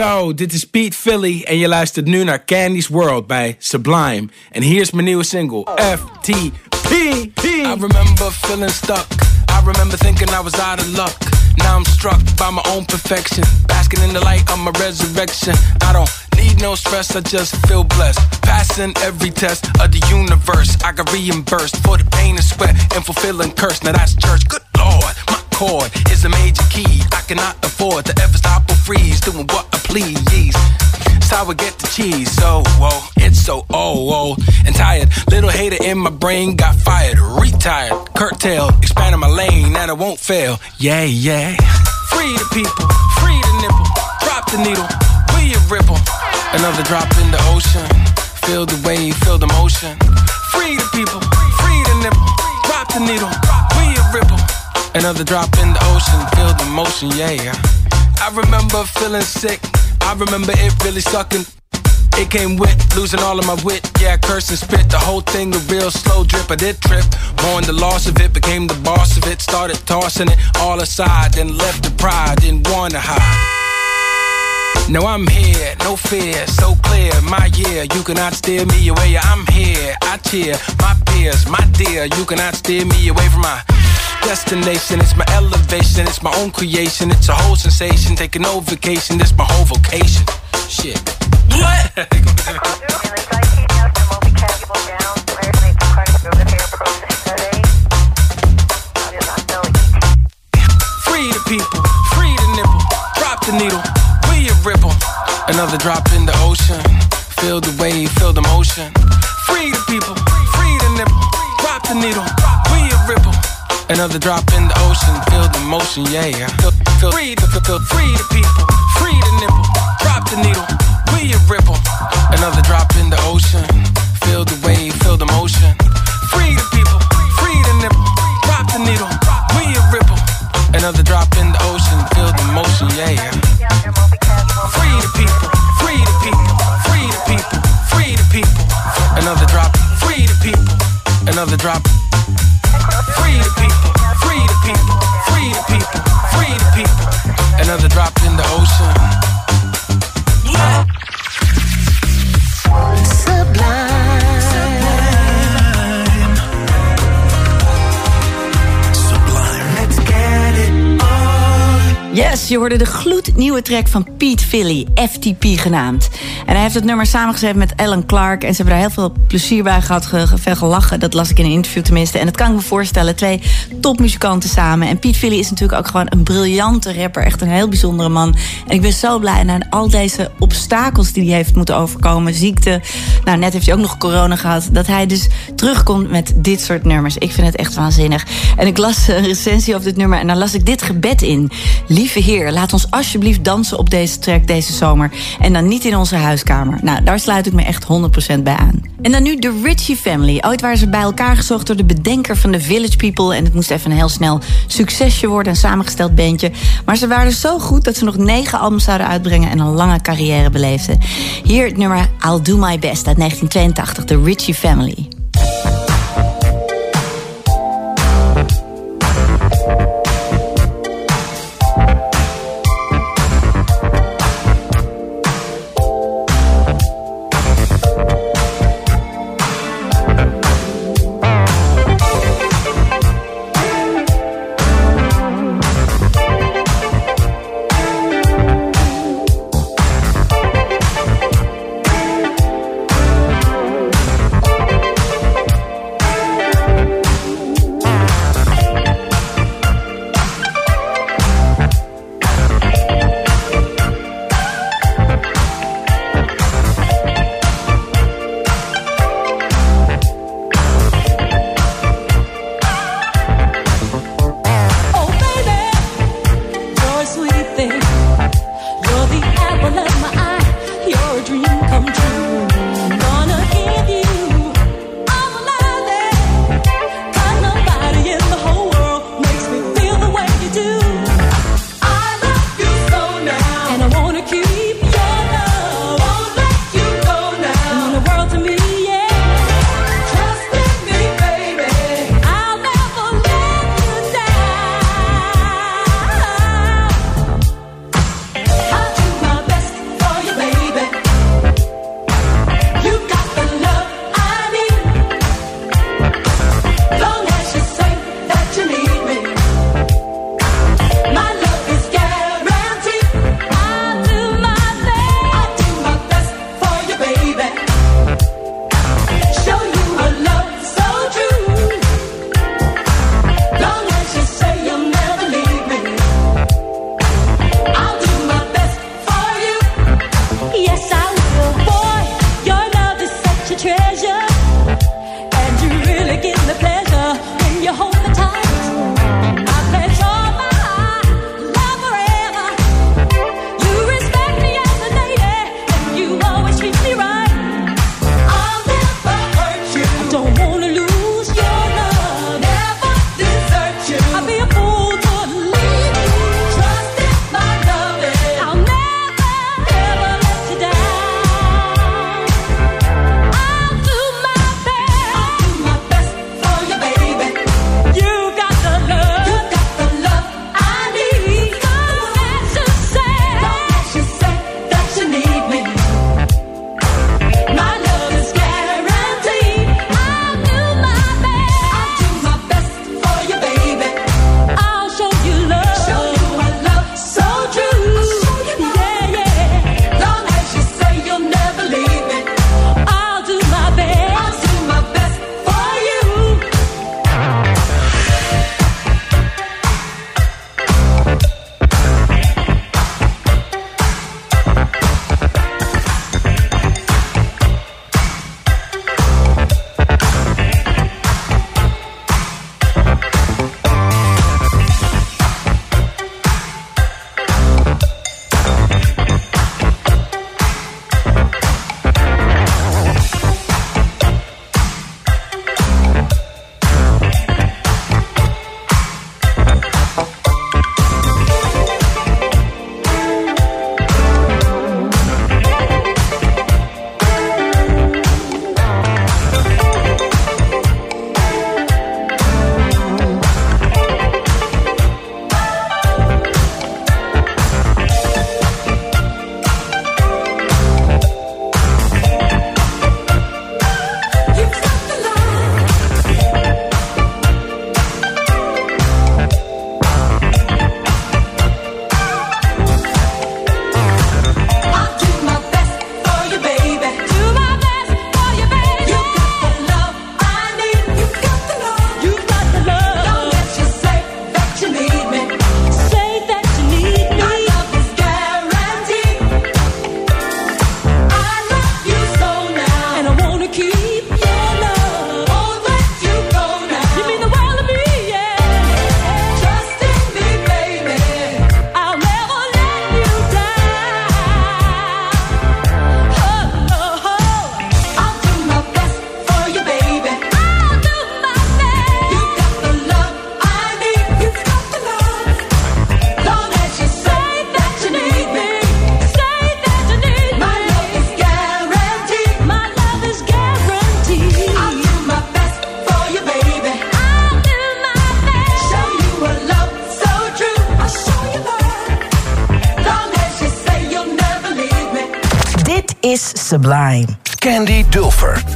Yo, dit is Pete Philly en je luistert nu naar Candy's World bij Sublime. En hier is mijn nieuwe single, FTP. I remember feeling stuck. I remember thinking I was out of luck. Now I'm struck by my own perfection. Basking in the light of my resurrection. I don't need no stress, I just feel blessed. Passing every test of the universe. I got reimbursed for the pain and sweat and fulfilling curse. Now that's church. Good chord is a major key. I cannot afford to ever stop or freeze. Doing what I please. I get the cheese. So, whoa, it's so oh, oh, and tired. Little hater in my brain got fired, retired, curtailed, expanding my lane, and I won't fail. Yeah, yeah. Free the people, free the nipple, drop the needle, we a ripple. Another drop in the ocean. Feel the wave, feel the motion. Free the people, free the nipple, drop the needle, we a ripple. Another drop in the ocean, feel the motion, yeah. I remember feeling sick. I remember it really sucking. It came with losing all of my wit. Yeah, curse and spit. The whole thing a real slow drip. I did trip. Mourned the loss of it. Became the boss of it. Started tossing it all aside. Then left the pride. Didn't wanna hide. Now I'm here, no fear, so clear, my year. You cannot steer me away. I'm here, I cheer my peers, my dear. You cannot steer me away from my destination. It's my elevation, it's my own creation. It's a whole sensation. Taking no vacation, it's my whole vocation. Shit. What? [LAUGHS] Free the people, free the nipple, drop the needle, we a ripple. Another drop in the ocean, feel the wave, feel the motion. Free the people, free the nipple, drop the needle, we a ripple. Another drop in the ocean, feel the motion, yeah. Feel, feel, free, the, feel, feel, free the people, free the nipple, drop the needle, we a ripple. Another drop in the ocean, feel the wave, feel the motion. Free the people, free the nipple, drop the needle, we a ripple. Another drop in the ocean, feel the motion, yeah. Free the people, free the people, free the people, free the people. Another drop, free the people, another drop. Free the people, free the people, free the people, free the people. Another drop in the ocean. Let's Je hoorde de gloednieuwe track van Pete Philly, FTP genaamd. En hij heeft het nummer samengeschreven met Alan Clark... en ze hebben daar heel veel plezier bij gehad, ge- ge- veel gelachen. Dat las ik in een interview tenminste. En dat kan ik me voorstellen, twee topmuzikanten samen. En Pete Philly is natuurlijk ook gewoon een briljante rapper. Echt een heel bijzondere man. En ik ben zo blij na al deze obstakels die hij heeft moeten overkomen. Ziekte, nou net heeft hij ook nog corona gehad. Dat hij dus terugkomt met dit soort nummers. Ik vind het echt waanzinnig. En ik las een recensie over dit nummer en daar las ik dit gebed in. Lieve Heer, laat ons alsjeblieft dansen op deze track deze zomer. En dan niet in onze huiskamer. Nou, daar sluit ik me echt 100% bij aan. En dan nu de Richie Family. Ooit waren ze bij elkaar gezocht door de bedenker van de Village People. En het moest even een heel snel succesje worden, een samengesteld bandje. Maar ze waren zo goed dat ze nog negen albums zouden uitbrengen... en een lange carrière beleefden. Hier het nummer I'll Do My Best uit 1982, de Richie Family. Dulfer.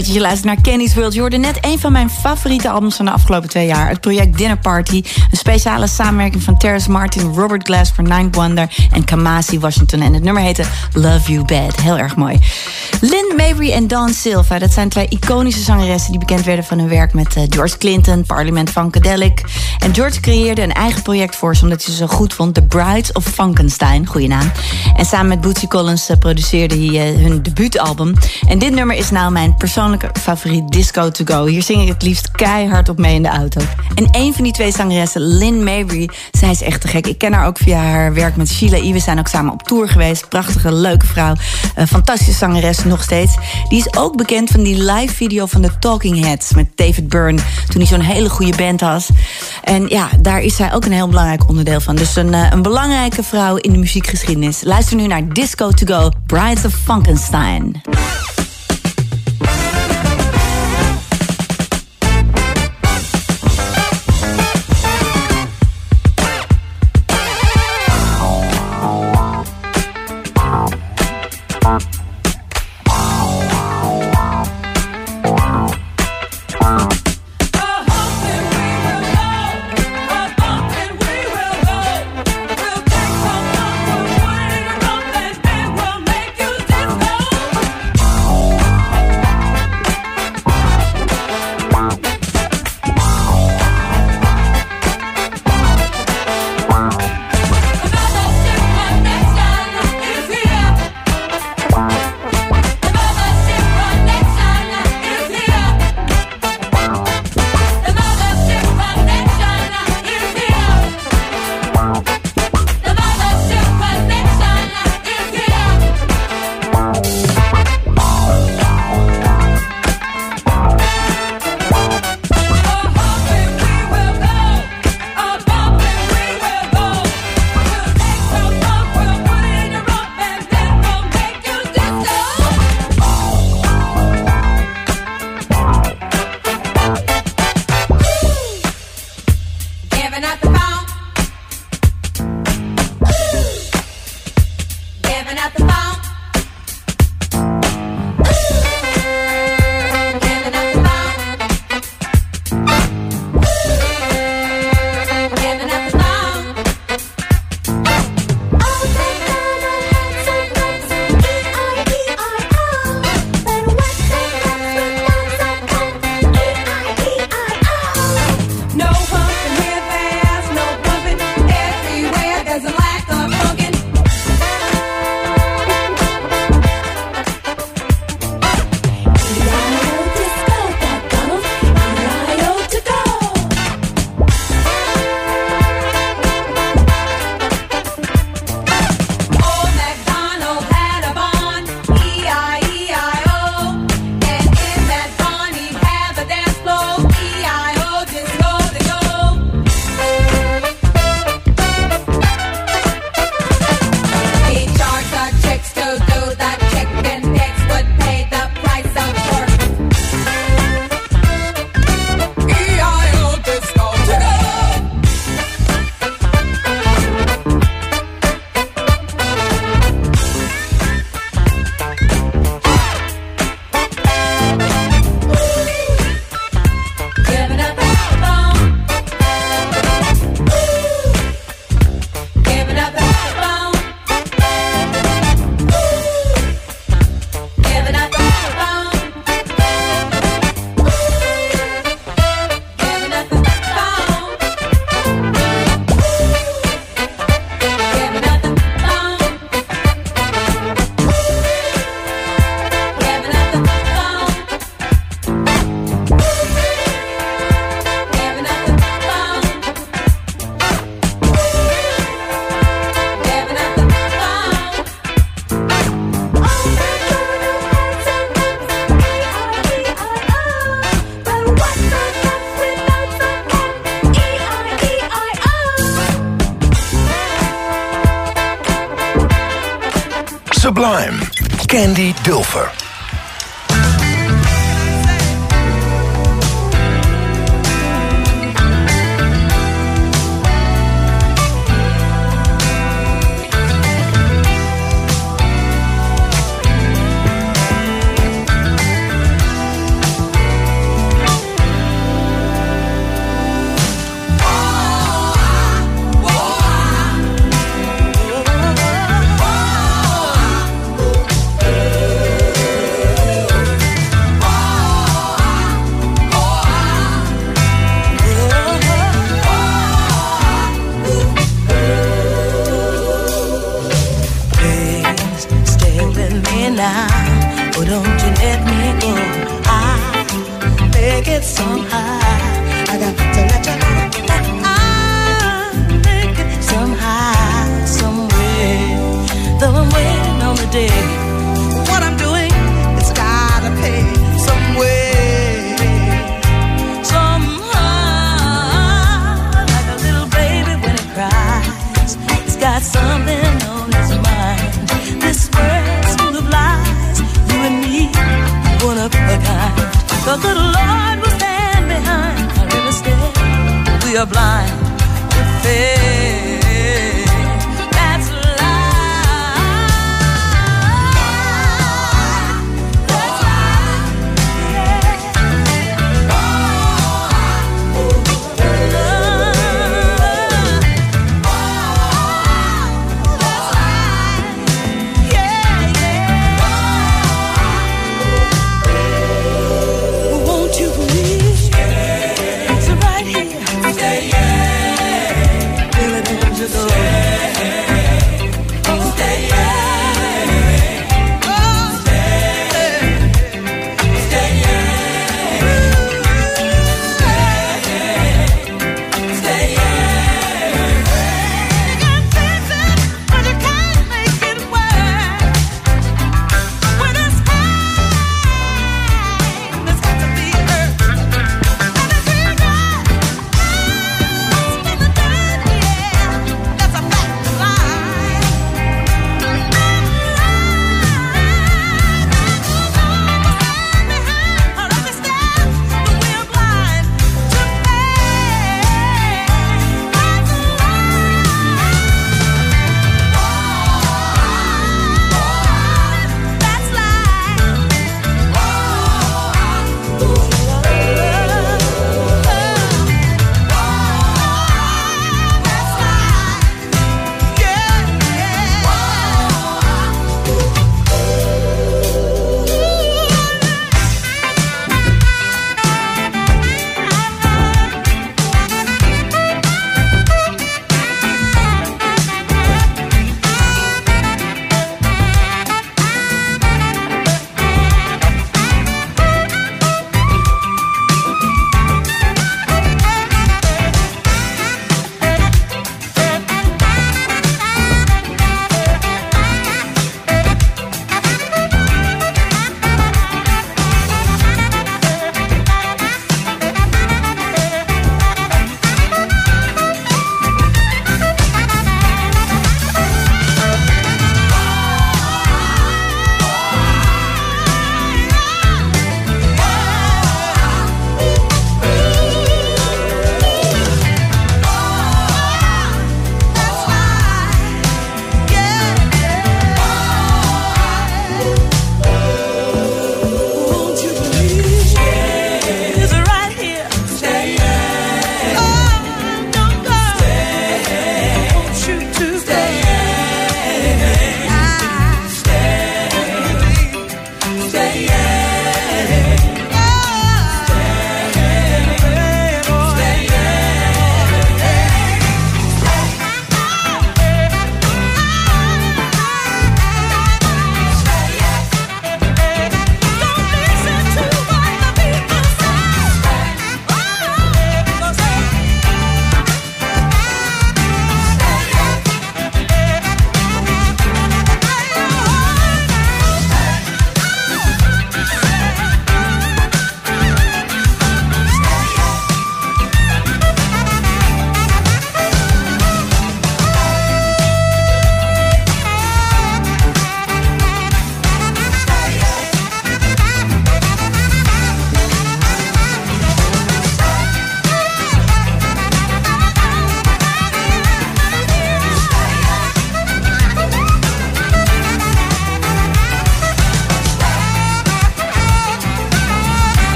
Leuk dat je luistert naar Kenny's World. Je hoorde net een van mijn favoriete albums van de afgelopen twee jaar. Het project Dinner Party. Een speciale samenwerking van Terrace Martin, Robert Glasper, Nine Wonder en Kamasi Washington. En het nummer heette Love You Bad. Heel erg mooi. Lynn Mabry en Dawn Silva. Dat zijn twee iconische zangeressen die bekend werden van hun werk met eh, George Clinton, Parliament Funkadelic. En George creëerde een eigen project voor ze omdat hij ze zo goed vond. The Brides of Funkenstein. Goeie naam. En samen met Bootsy Collins eh, produceerde hij eh, hun debuutalbum. En dit nummer is nou mijn persoonlijke favoriet Disco to Go. Hier zing ik het liefst keihard op mee in de auto. En een van die twee zangeressen, Lynn Mabry, zij is echt te gek. Ik ken haar ook via haar werk met Sheila E. We zijn ook samen op tour geweest. Prachtige, leuke vrouw. Eh, fantastische zangeres nog steeds. Die is ook bekend van die live video van de Talking Heads met David Byrne. Toen hij zo'n hele goede band had. En ja, daar is zij ook een heel belangrijk onderdeel van. Dus een, eh, een belangrijke vrouw in de muziekgeschiedenis. Luister nu naar Disco to Go, Brides of Funkenstein.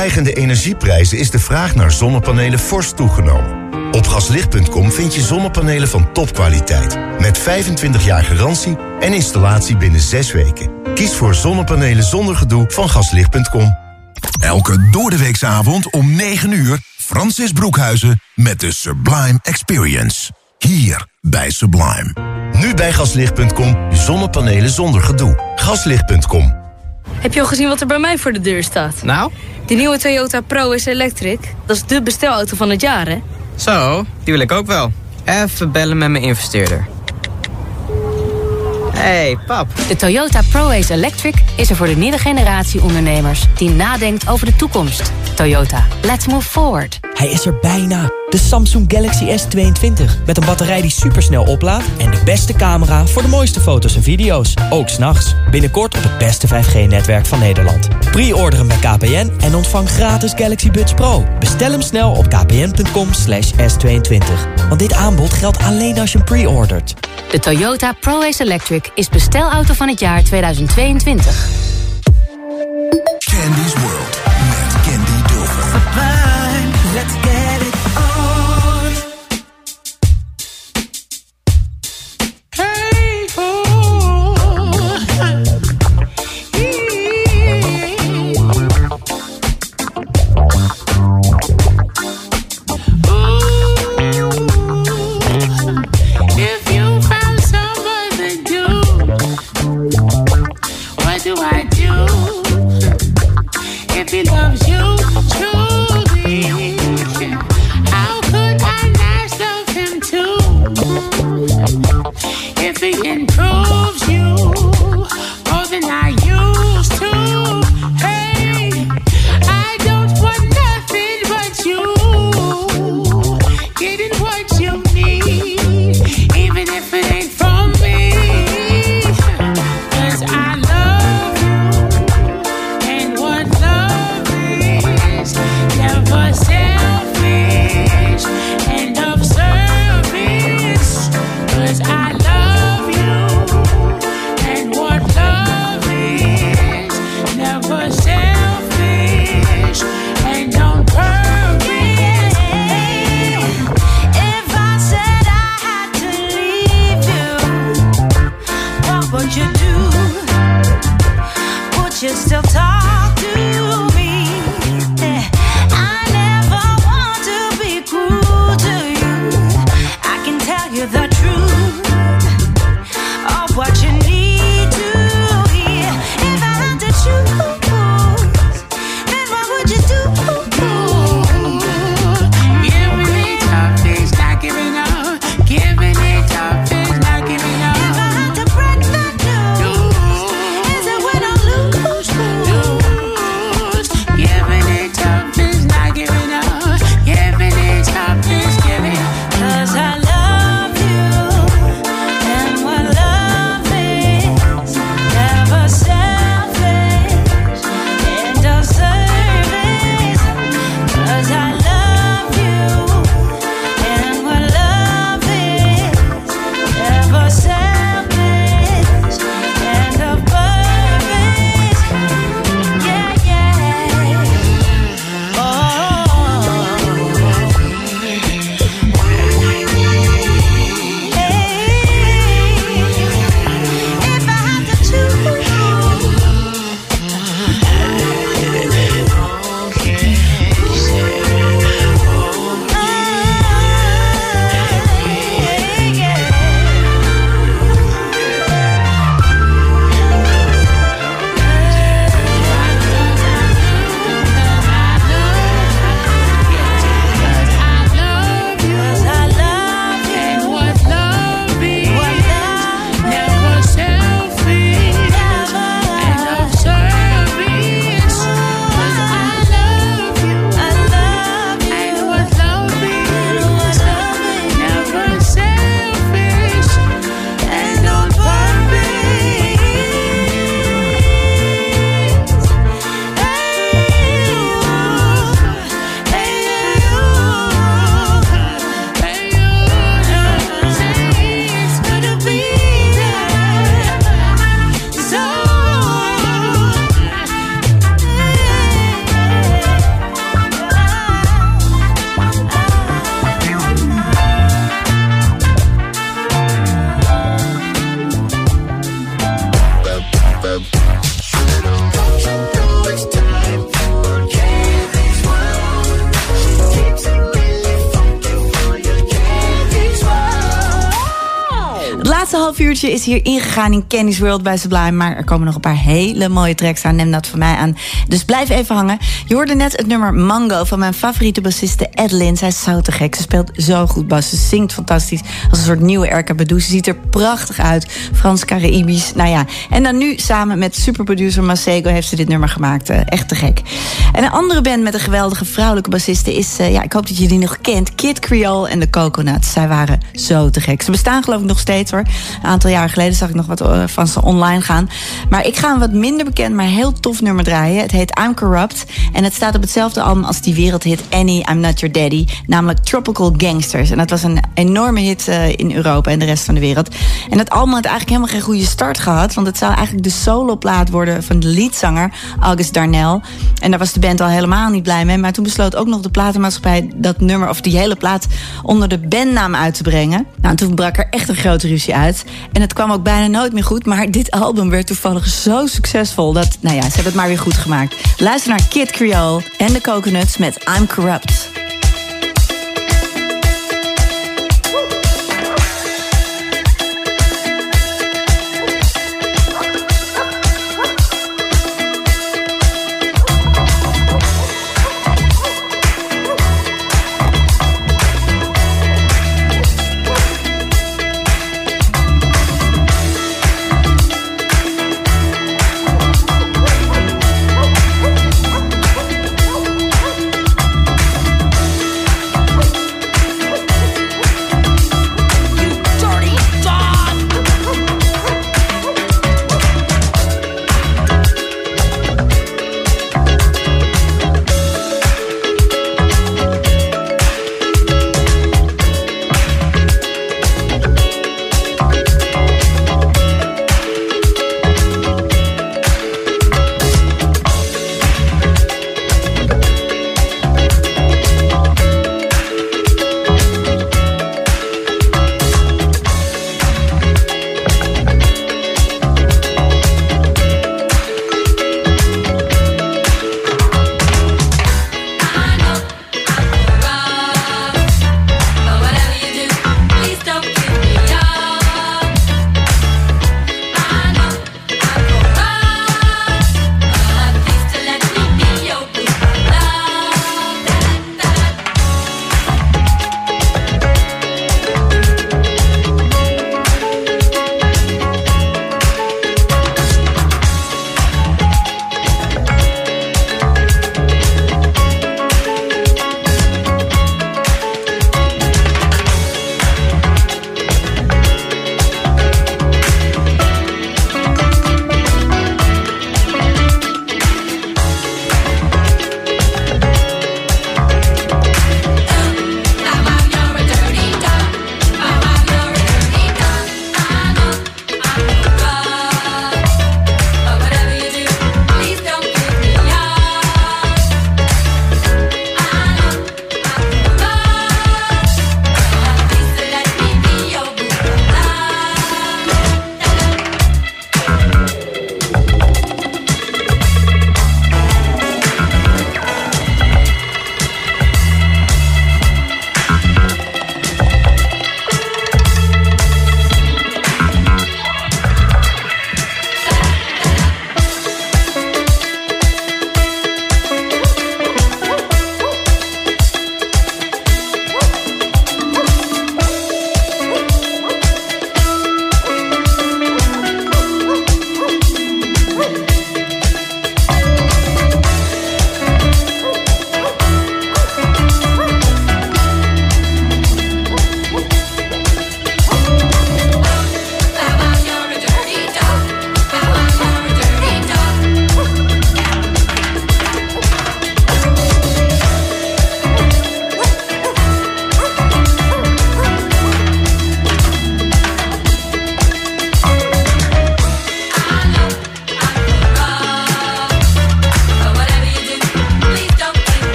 Stijgende energieprijzen is de vraag naar zonnepanelen fors toegenomen. Op gaslicht.com vind je zonnepanelen van topkwaliteit. Met 25 jaar garantie en installatie binnen 6 weken. Kies voor zonnepanelen zonder gedoe van gaslicht.com. Elke doordeweeksavond om 9 uur Francis Broekhuizen met de Sublime Experience. Hier bij Sublime. Nu bij gaslicht.com zonnepanelen zonder gedoe. Gaslicht.com. Heb je al gezien wat er bij mij voor de deur staat? Nou? Die nieuwe Toyota ProS Electric. Dat is de bestelauto van het jaar, hè? Zo, die wil ik ook wel. Even bellen met mijn investeerder. hey, pap. De Toyota ProAce Electric is er voor de nieuwe generatie ondernemers die nadenkt over de toekomst. Toyota, let's move forward. Hij is er bijna. De Samsung Galaxy S22. Met een batterij die supersnel oplaadt en de beste camera voor de mooiste foto's en video's. Ook s'nachts. Binnenkort op het beste 5G-netwerk van Nederland. Pre-orderen bij KPN en ontvang gratis Galaxy Buds Pro. Bestel hem snel op kpn.com slash S22. Want dit aanbod geldt alleen als je hem pre-ordert. De Toyota ProAce Electric is bestelauto van het jaar 2022. Candy's World met Candy Dulfer. Let's is hier ingegaan in Kenny's World bij Sublime. Maar er komen nog een paar hele mooie tracks aan. Neem dat van mij aan. Dus blijf even hangen. Je hoorde net het nummer Mango van mijn favoriete bassiste Edlin. Zij is zo te gek. Ze speelt zo goed bas. Ze zingt fantastisch. Als een soort nieuwe Erika Badu. Ze ziet er prachtig uit. Frans Caraïbisch. Nou ja. En dan nu samen met superproducer Masego heeft ze dit nummer gemaakt. Eh, echt te gek. En een andere band met een geweldige vrouwelijke bassiste is... eh, ja, ik hoop dat je die nog kent. Kid Creole en de Coconuts. Zij waren zo te gek. Ze bestaan geloof ik nog steeds hoor. Een aantal jaar geleden zag ik nog wat eh, van ze online gaan. Maar ik ga een wat minder bekend, maar heel tof nummer draaien. Het heet I'm Corrupt. En het staat op hetzelfde album als die wereldhit Annie, I'm Not Your Daddy. Namelijk Tropical Gangsters. En dat was een enorme hit eh, in Europa en de rest van de wereld. En dat album had eigenlijk helemaal geen goede start gehad. Want het zou eigenlijk de soloplaat worden van de leadzanger August Darnell. En daar was de band al helemaal niet blij mee. Maar toen besloot ook nog de platenmaatschappij dat nummer, of die hele plaat, onder de bandnaam uit te brengen. Nou, en toen brak er echt een grote ruzie uit. En het kwam ook bijna nooit meer goed. Maar dit album werd toevallig zo succesvol dat, nou ja, ze hebben het maar weer goed gemaakt. Luister naar Kid Creole en de Coconuts met I'm Corrupt.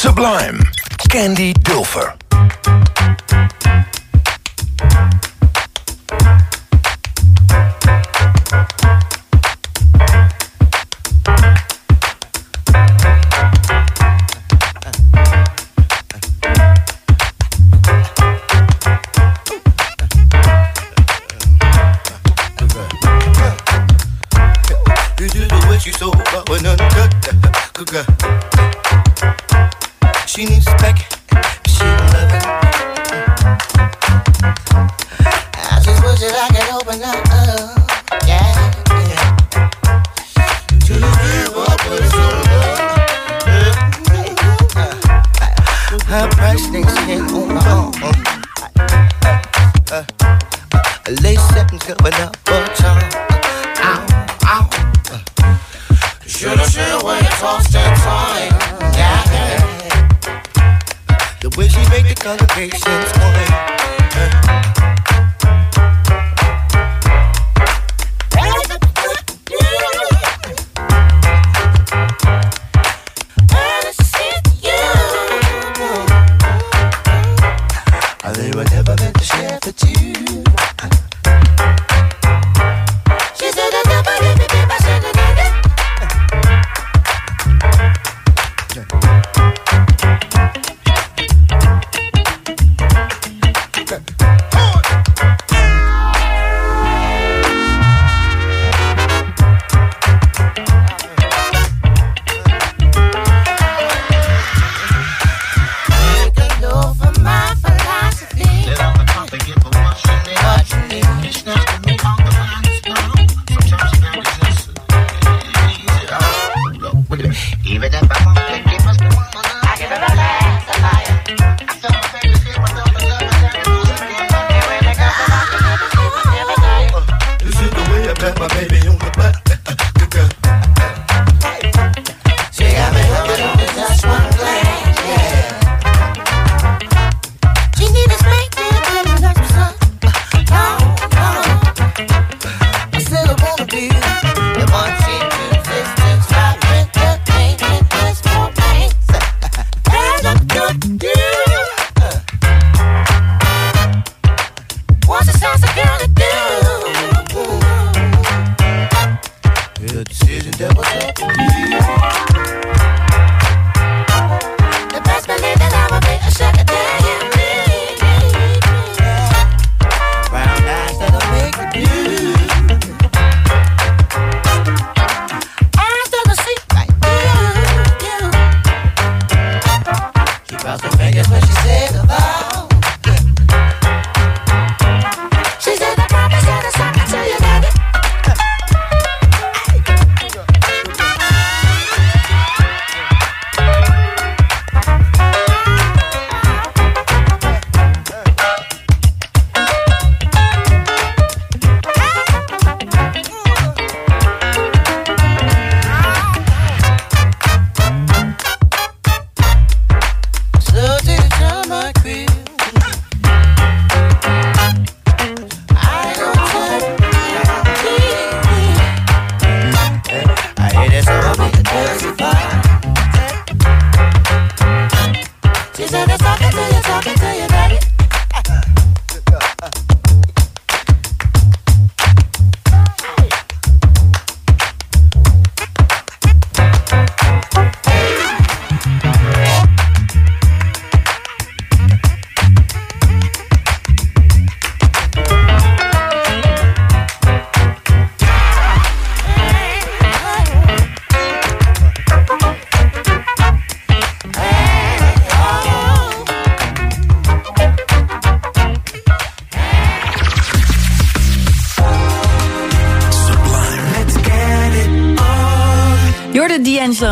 Sublime. Candy Dulfer.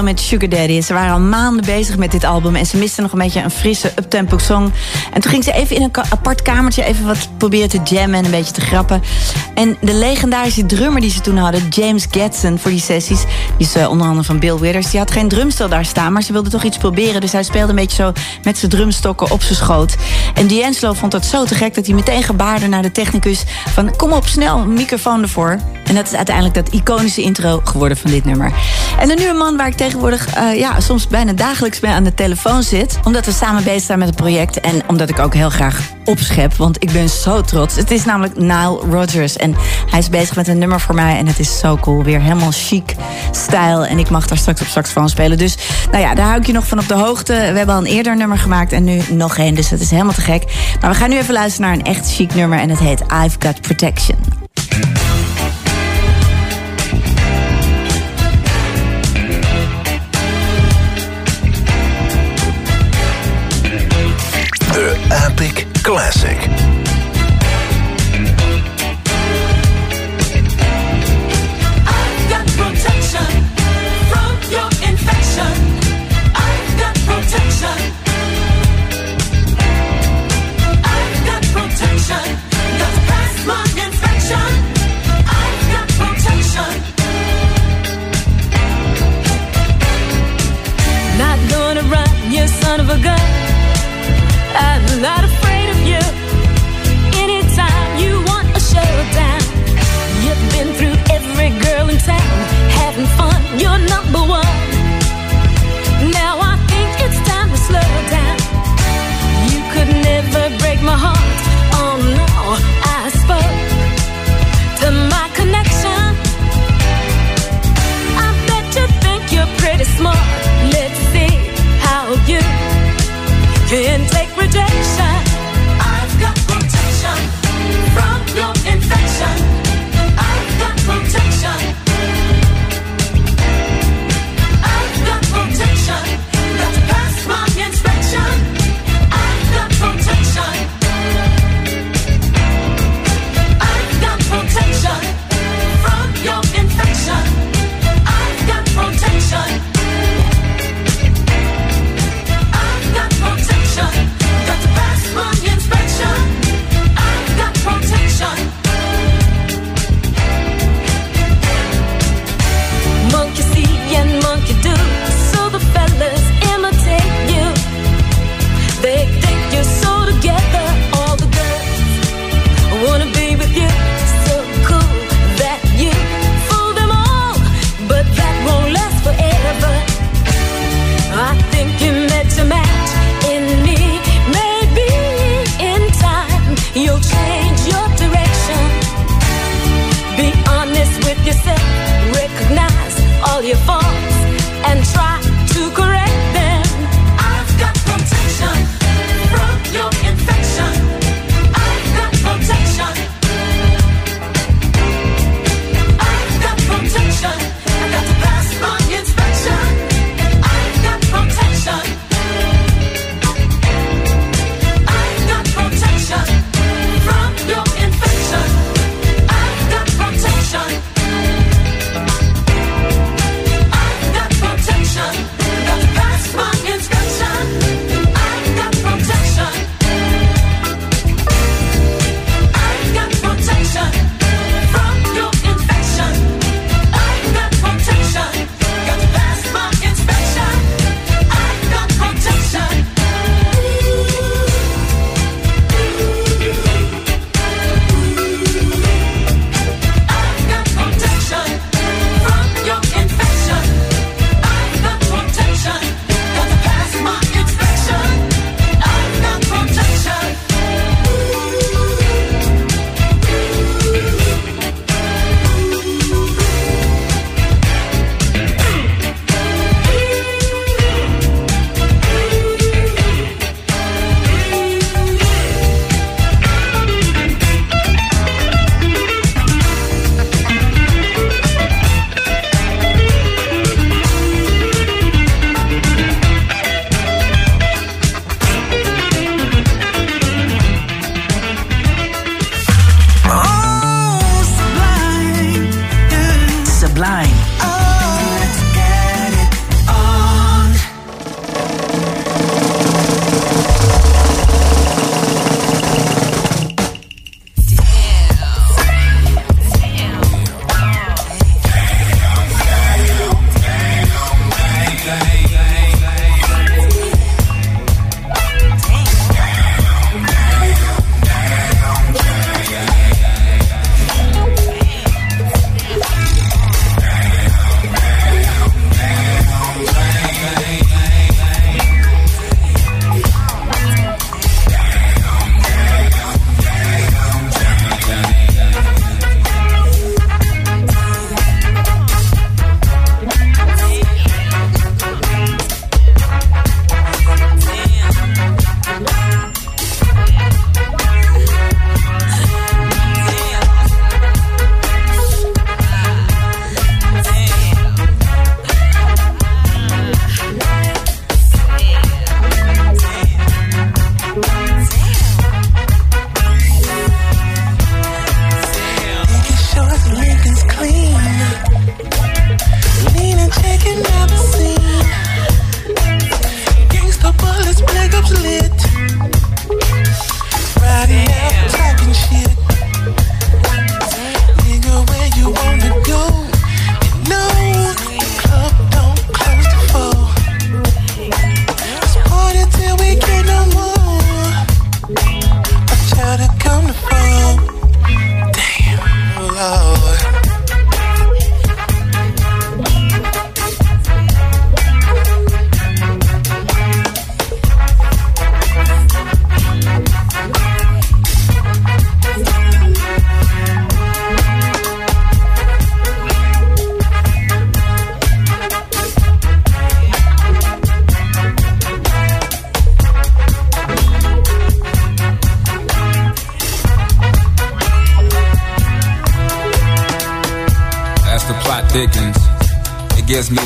met Sugar Daddy. Ze waren al maanden bezig met dit album en ze misten nog een beetje een frisse uptempo song. En toen ging ze even in een apart kamertje even wat proberen te jammen en een beetje te grappen. En de legendarische drummer die ze toen hadden, James Gatson, voor die sessies, die is eh, onder andere van Bill Withers, die had geen drumstel daar staan, maar ze wilde toch iets proberen. Dus hij speelde een beetje zo met zijn drumstokken op zijn schoot. En D'Angelo vond dat zo te gek dat hij meteen gebaarde naar de technicus van kom op snel, microfoon ervoor. En dat is uiteindelijk dat iconische intro geworden van dit nummer. En een nieuwe man waar ik tegenwoordig eh, ja, soms bijna dagelijks mee aan de telefoon zit. Omdat we samen bezig zijn met het project. En omdat ik ook heel graag opschep, want ik ben zo trots. Het is namelijk Nile Rodgers. En hij is bezig met een nummer voor mij. En het is zo cool. Weer helemaal chic stijl. En ik mag daar straks op saxofoon spelen. Dus nou ja, daar hou ik je nog van op de hoogte. We hebben al een eerder nummer gemaakt en nu nog één. Dus dat is helemaal te gek. Maar we gaan nu even luisteren naar een echt chic nummer. En het heet I've Got Protection. Epic Classic.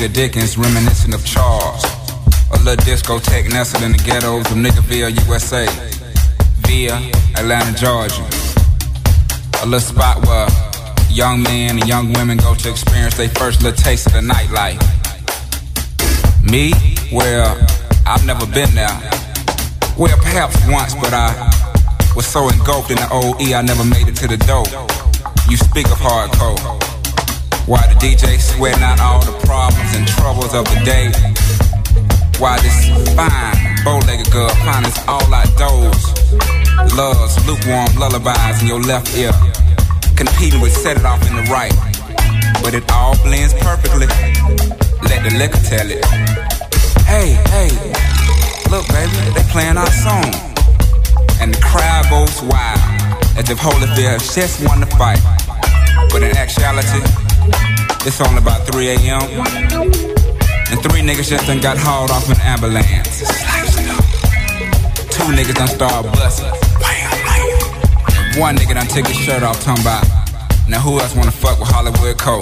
The Dickens, reminiscent of Charles. A little discotheque nestled in the ghettos of Nickerville, USA. Via Atlanta, Georgia. A little spot where young men and young women go to experience their first little taste of the nightlife. Me? Well, I've never been there. Well, perhaps once, but I was so engulfed in the OE I never made it to the door. You speak of hardcore. Why the DJ sweating out all the problems and troubles of the day? Why this fine, bow-legged girl finds all outdoors? Loves lukewarm lullabies in your left ear, competing with set it off in the right. But it all blends perfectly. Let the liquor tell it. Hey, hey, look, baby, they playing our song, and the crowd goes wild as if Holyfield just won the fight. But in actuality, it's only about 3 a.m. And three niggas just done got hauled off an ambulance. Two niggas done started busting. One nigga done took his shirt off, talking about, now who else wanna fuck with Hollywood Cole?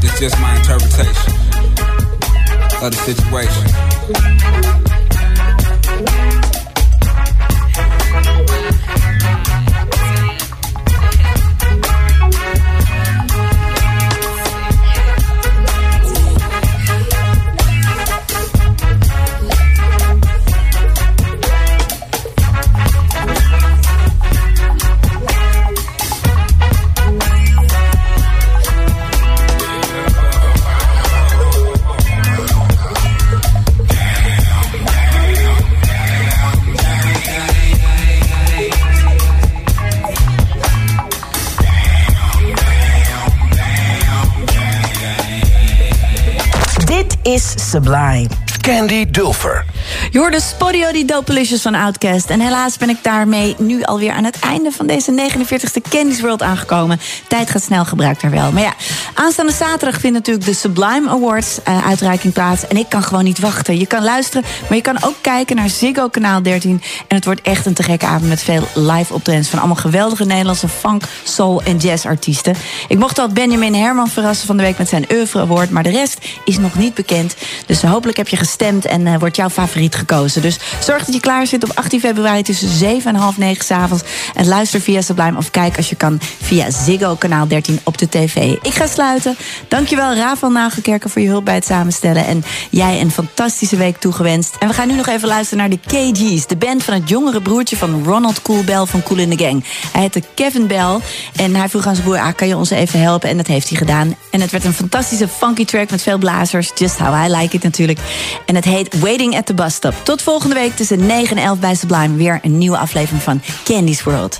This just my interpretation of the situation. Sublime. Candy Dulfer. Je hoorde Spodio die Dopelicious van Outcast. En helaas ben ik daarmee nu alweer aan het einde van deze 49ste Candy's World aangekomen. Tijd gaat snel, gebruikt er wel. Maar ja, aanstaande zaterdag vindt natuurlijk de Sublime Awards uh, uitreiking plaats. En ik kan gewoon niet wachten. Je kan luisteren, maar je kan ook kijken naar Ziggo Kanaal 13. En het wordt echt een te gekke avond met veel live optredens van allemaal geweldige Nederlandse funk, soul en jazz artiesten. Ik mocht al Benjamin Herman verrassen van de week met zijn Oeuvre Award. Maar de rest is nog niet bekend. Dus hopelijk heb je gestemd en uh, wordt jouw favoriet gekozen. Dus zorg dat je klaar zit op 18 februari tussen 7 en half 9 s'avonds. En luister via Sublime of kijk als je kan via Ziggo kanaal 13 op de tv. Ik ga sluiten. Dankjewel Rafael Nagelkerken voor je hulp bij het samenstellen. En jij een fantastische week toegewenst. En we gaan nu nog even luisteren naar de KG's. De band van het jongere broertje van Ronald Cool Bell van Cool in the Gang. Hij heette Kevin Bell. En hij vroeg aan zijn broer, ah, kan je ons even helpen? En dat heeft hij gedaan. En het werd een fantastische funky track met veel blazers. Just how I like it natuurlijk. En het heet Waiting at the Bus Stop. Tot volgende week tussen 9 en 11 bij Sublime. Weer een nieuwe aflevering van Candy's World.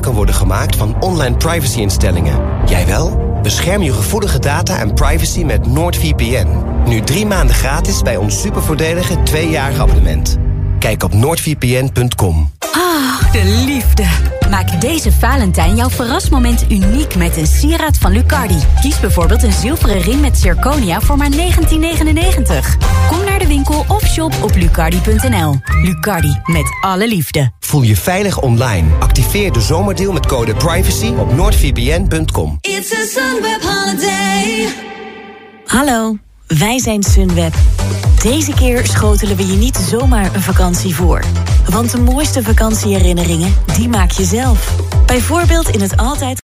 Kan worden gemaakt van online privacy-instellingen. Jij wel? Bescherm je gevoelige data en privacy met NoordVPN. Nu drie maanden gratis bij ons supervoordelige tweejarige abonnement. Kijk op noordvpn.com. Ah, de liefde. Maak deze Valentijn jouw verrasmoment uniek met een sieraad van Lucardi. Kies bijvoorbeeld een zilveren ring met zirconia voor maar 1999. Kom naar de winkel of shop op lucardi.nl. Lucardi, met alle liefde. Voel je veilig online. Activeer de zomerdeal met code privacy op noordvpn.com. It's a Sunweb holiday. Hallo, wij zijn Sunweb. Deze keer schotelen we je niet zomaar een vakantie voor. Want de mooiste vakantieherinneringen, die maak je zelf. Bijvoorbeeld in het altijd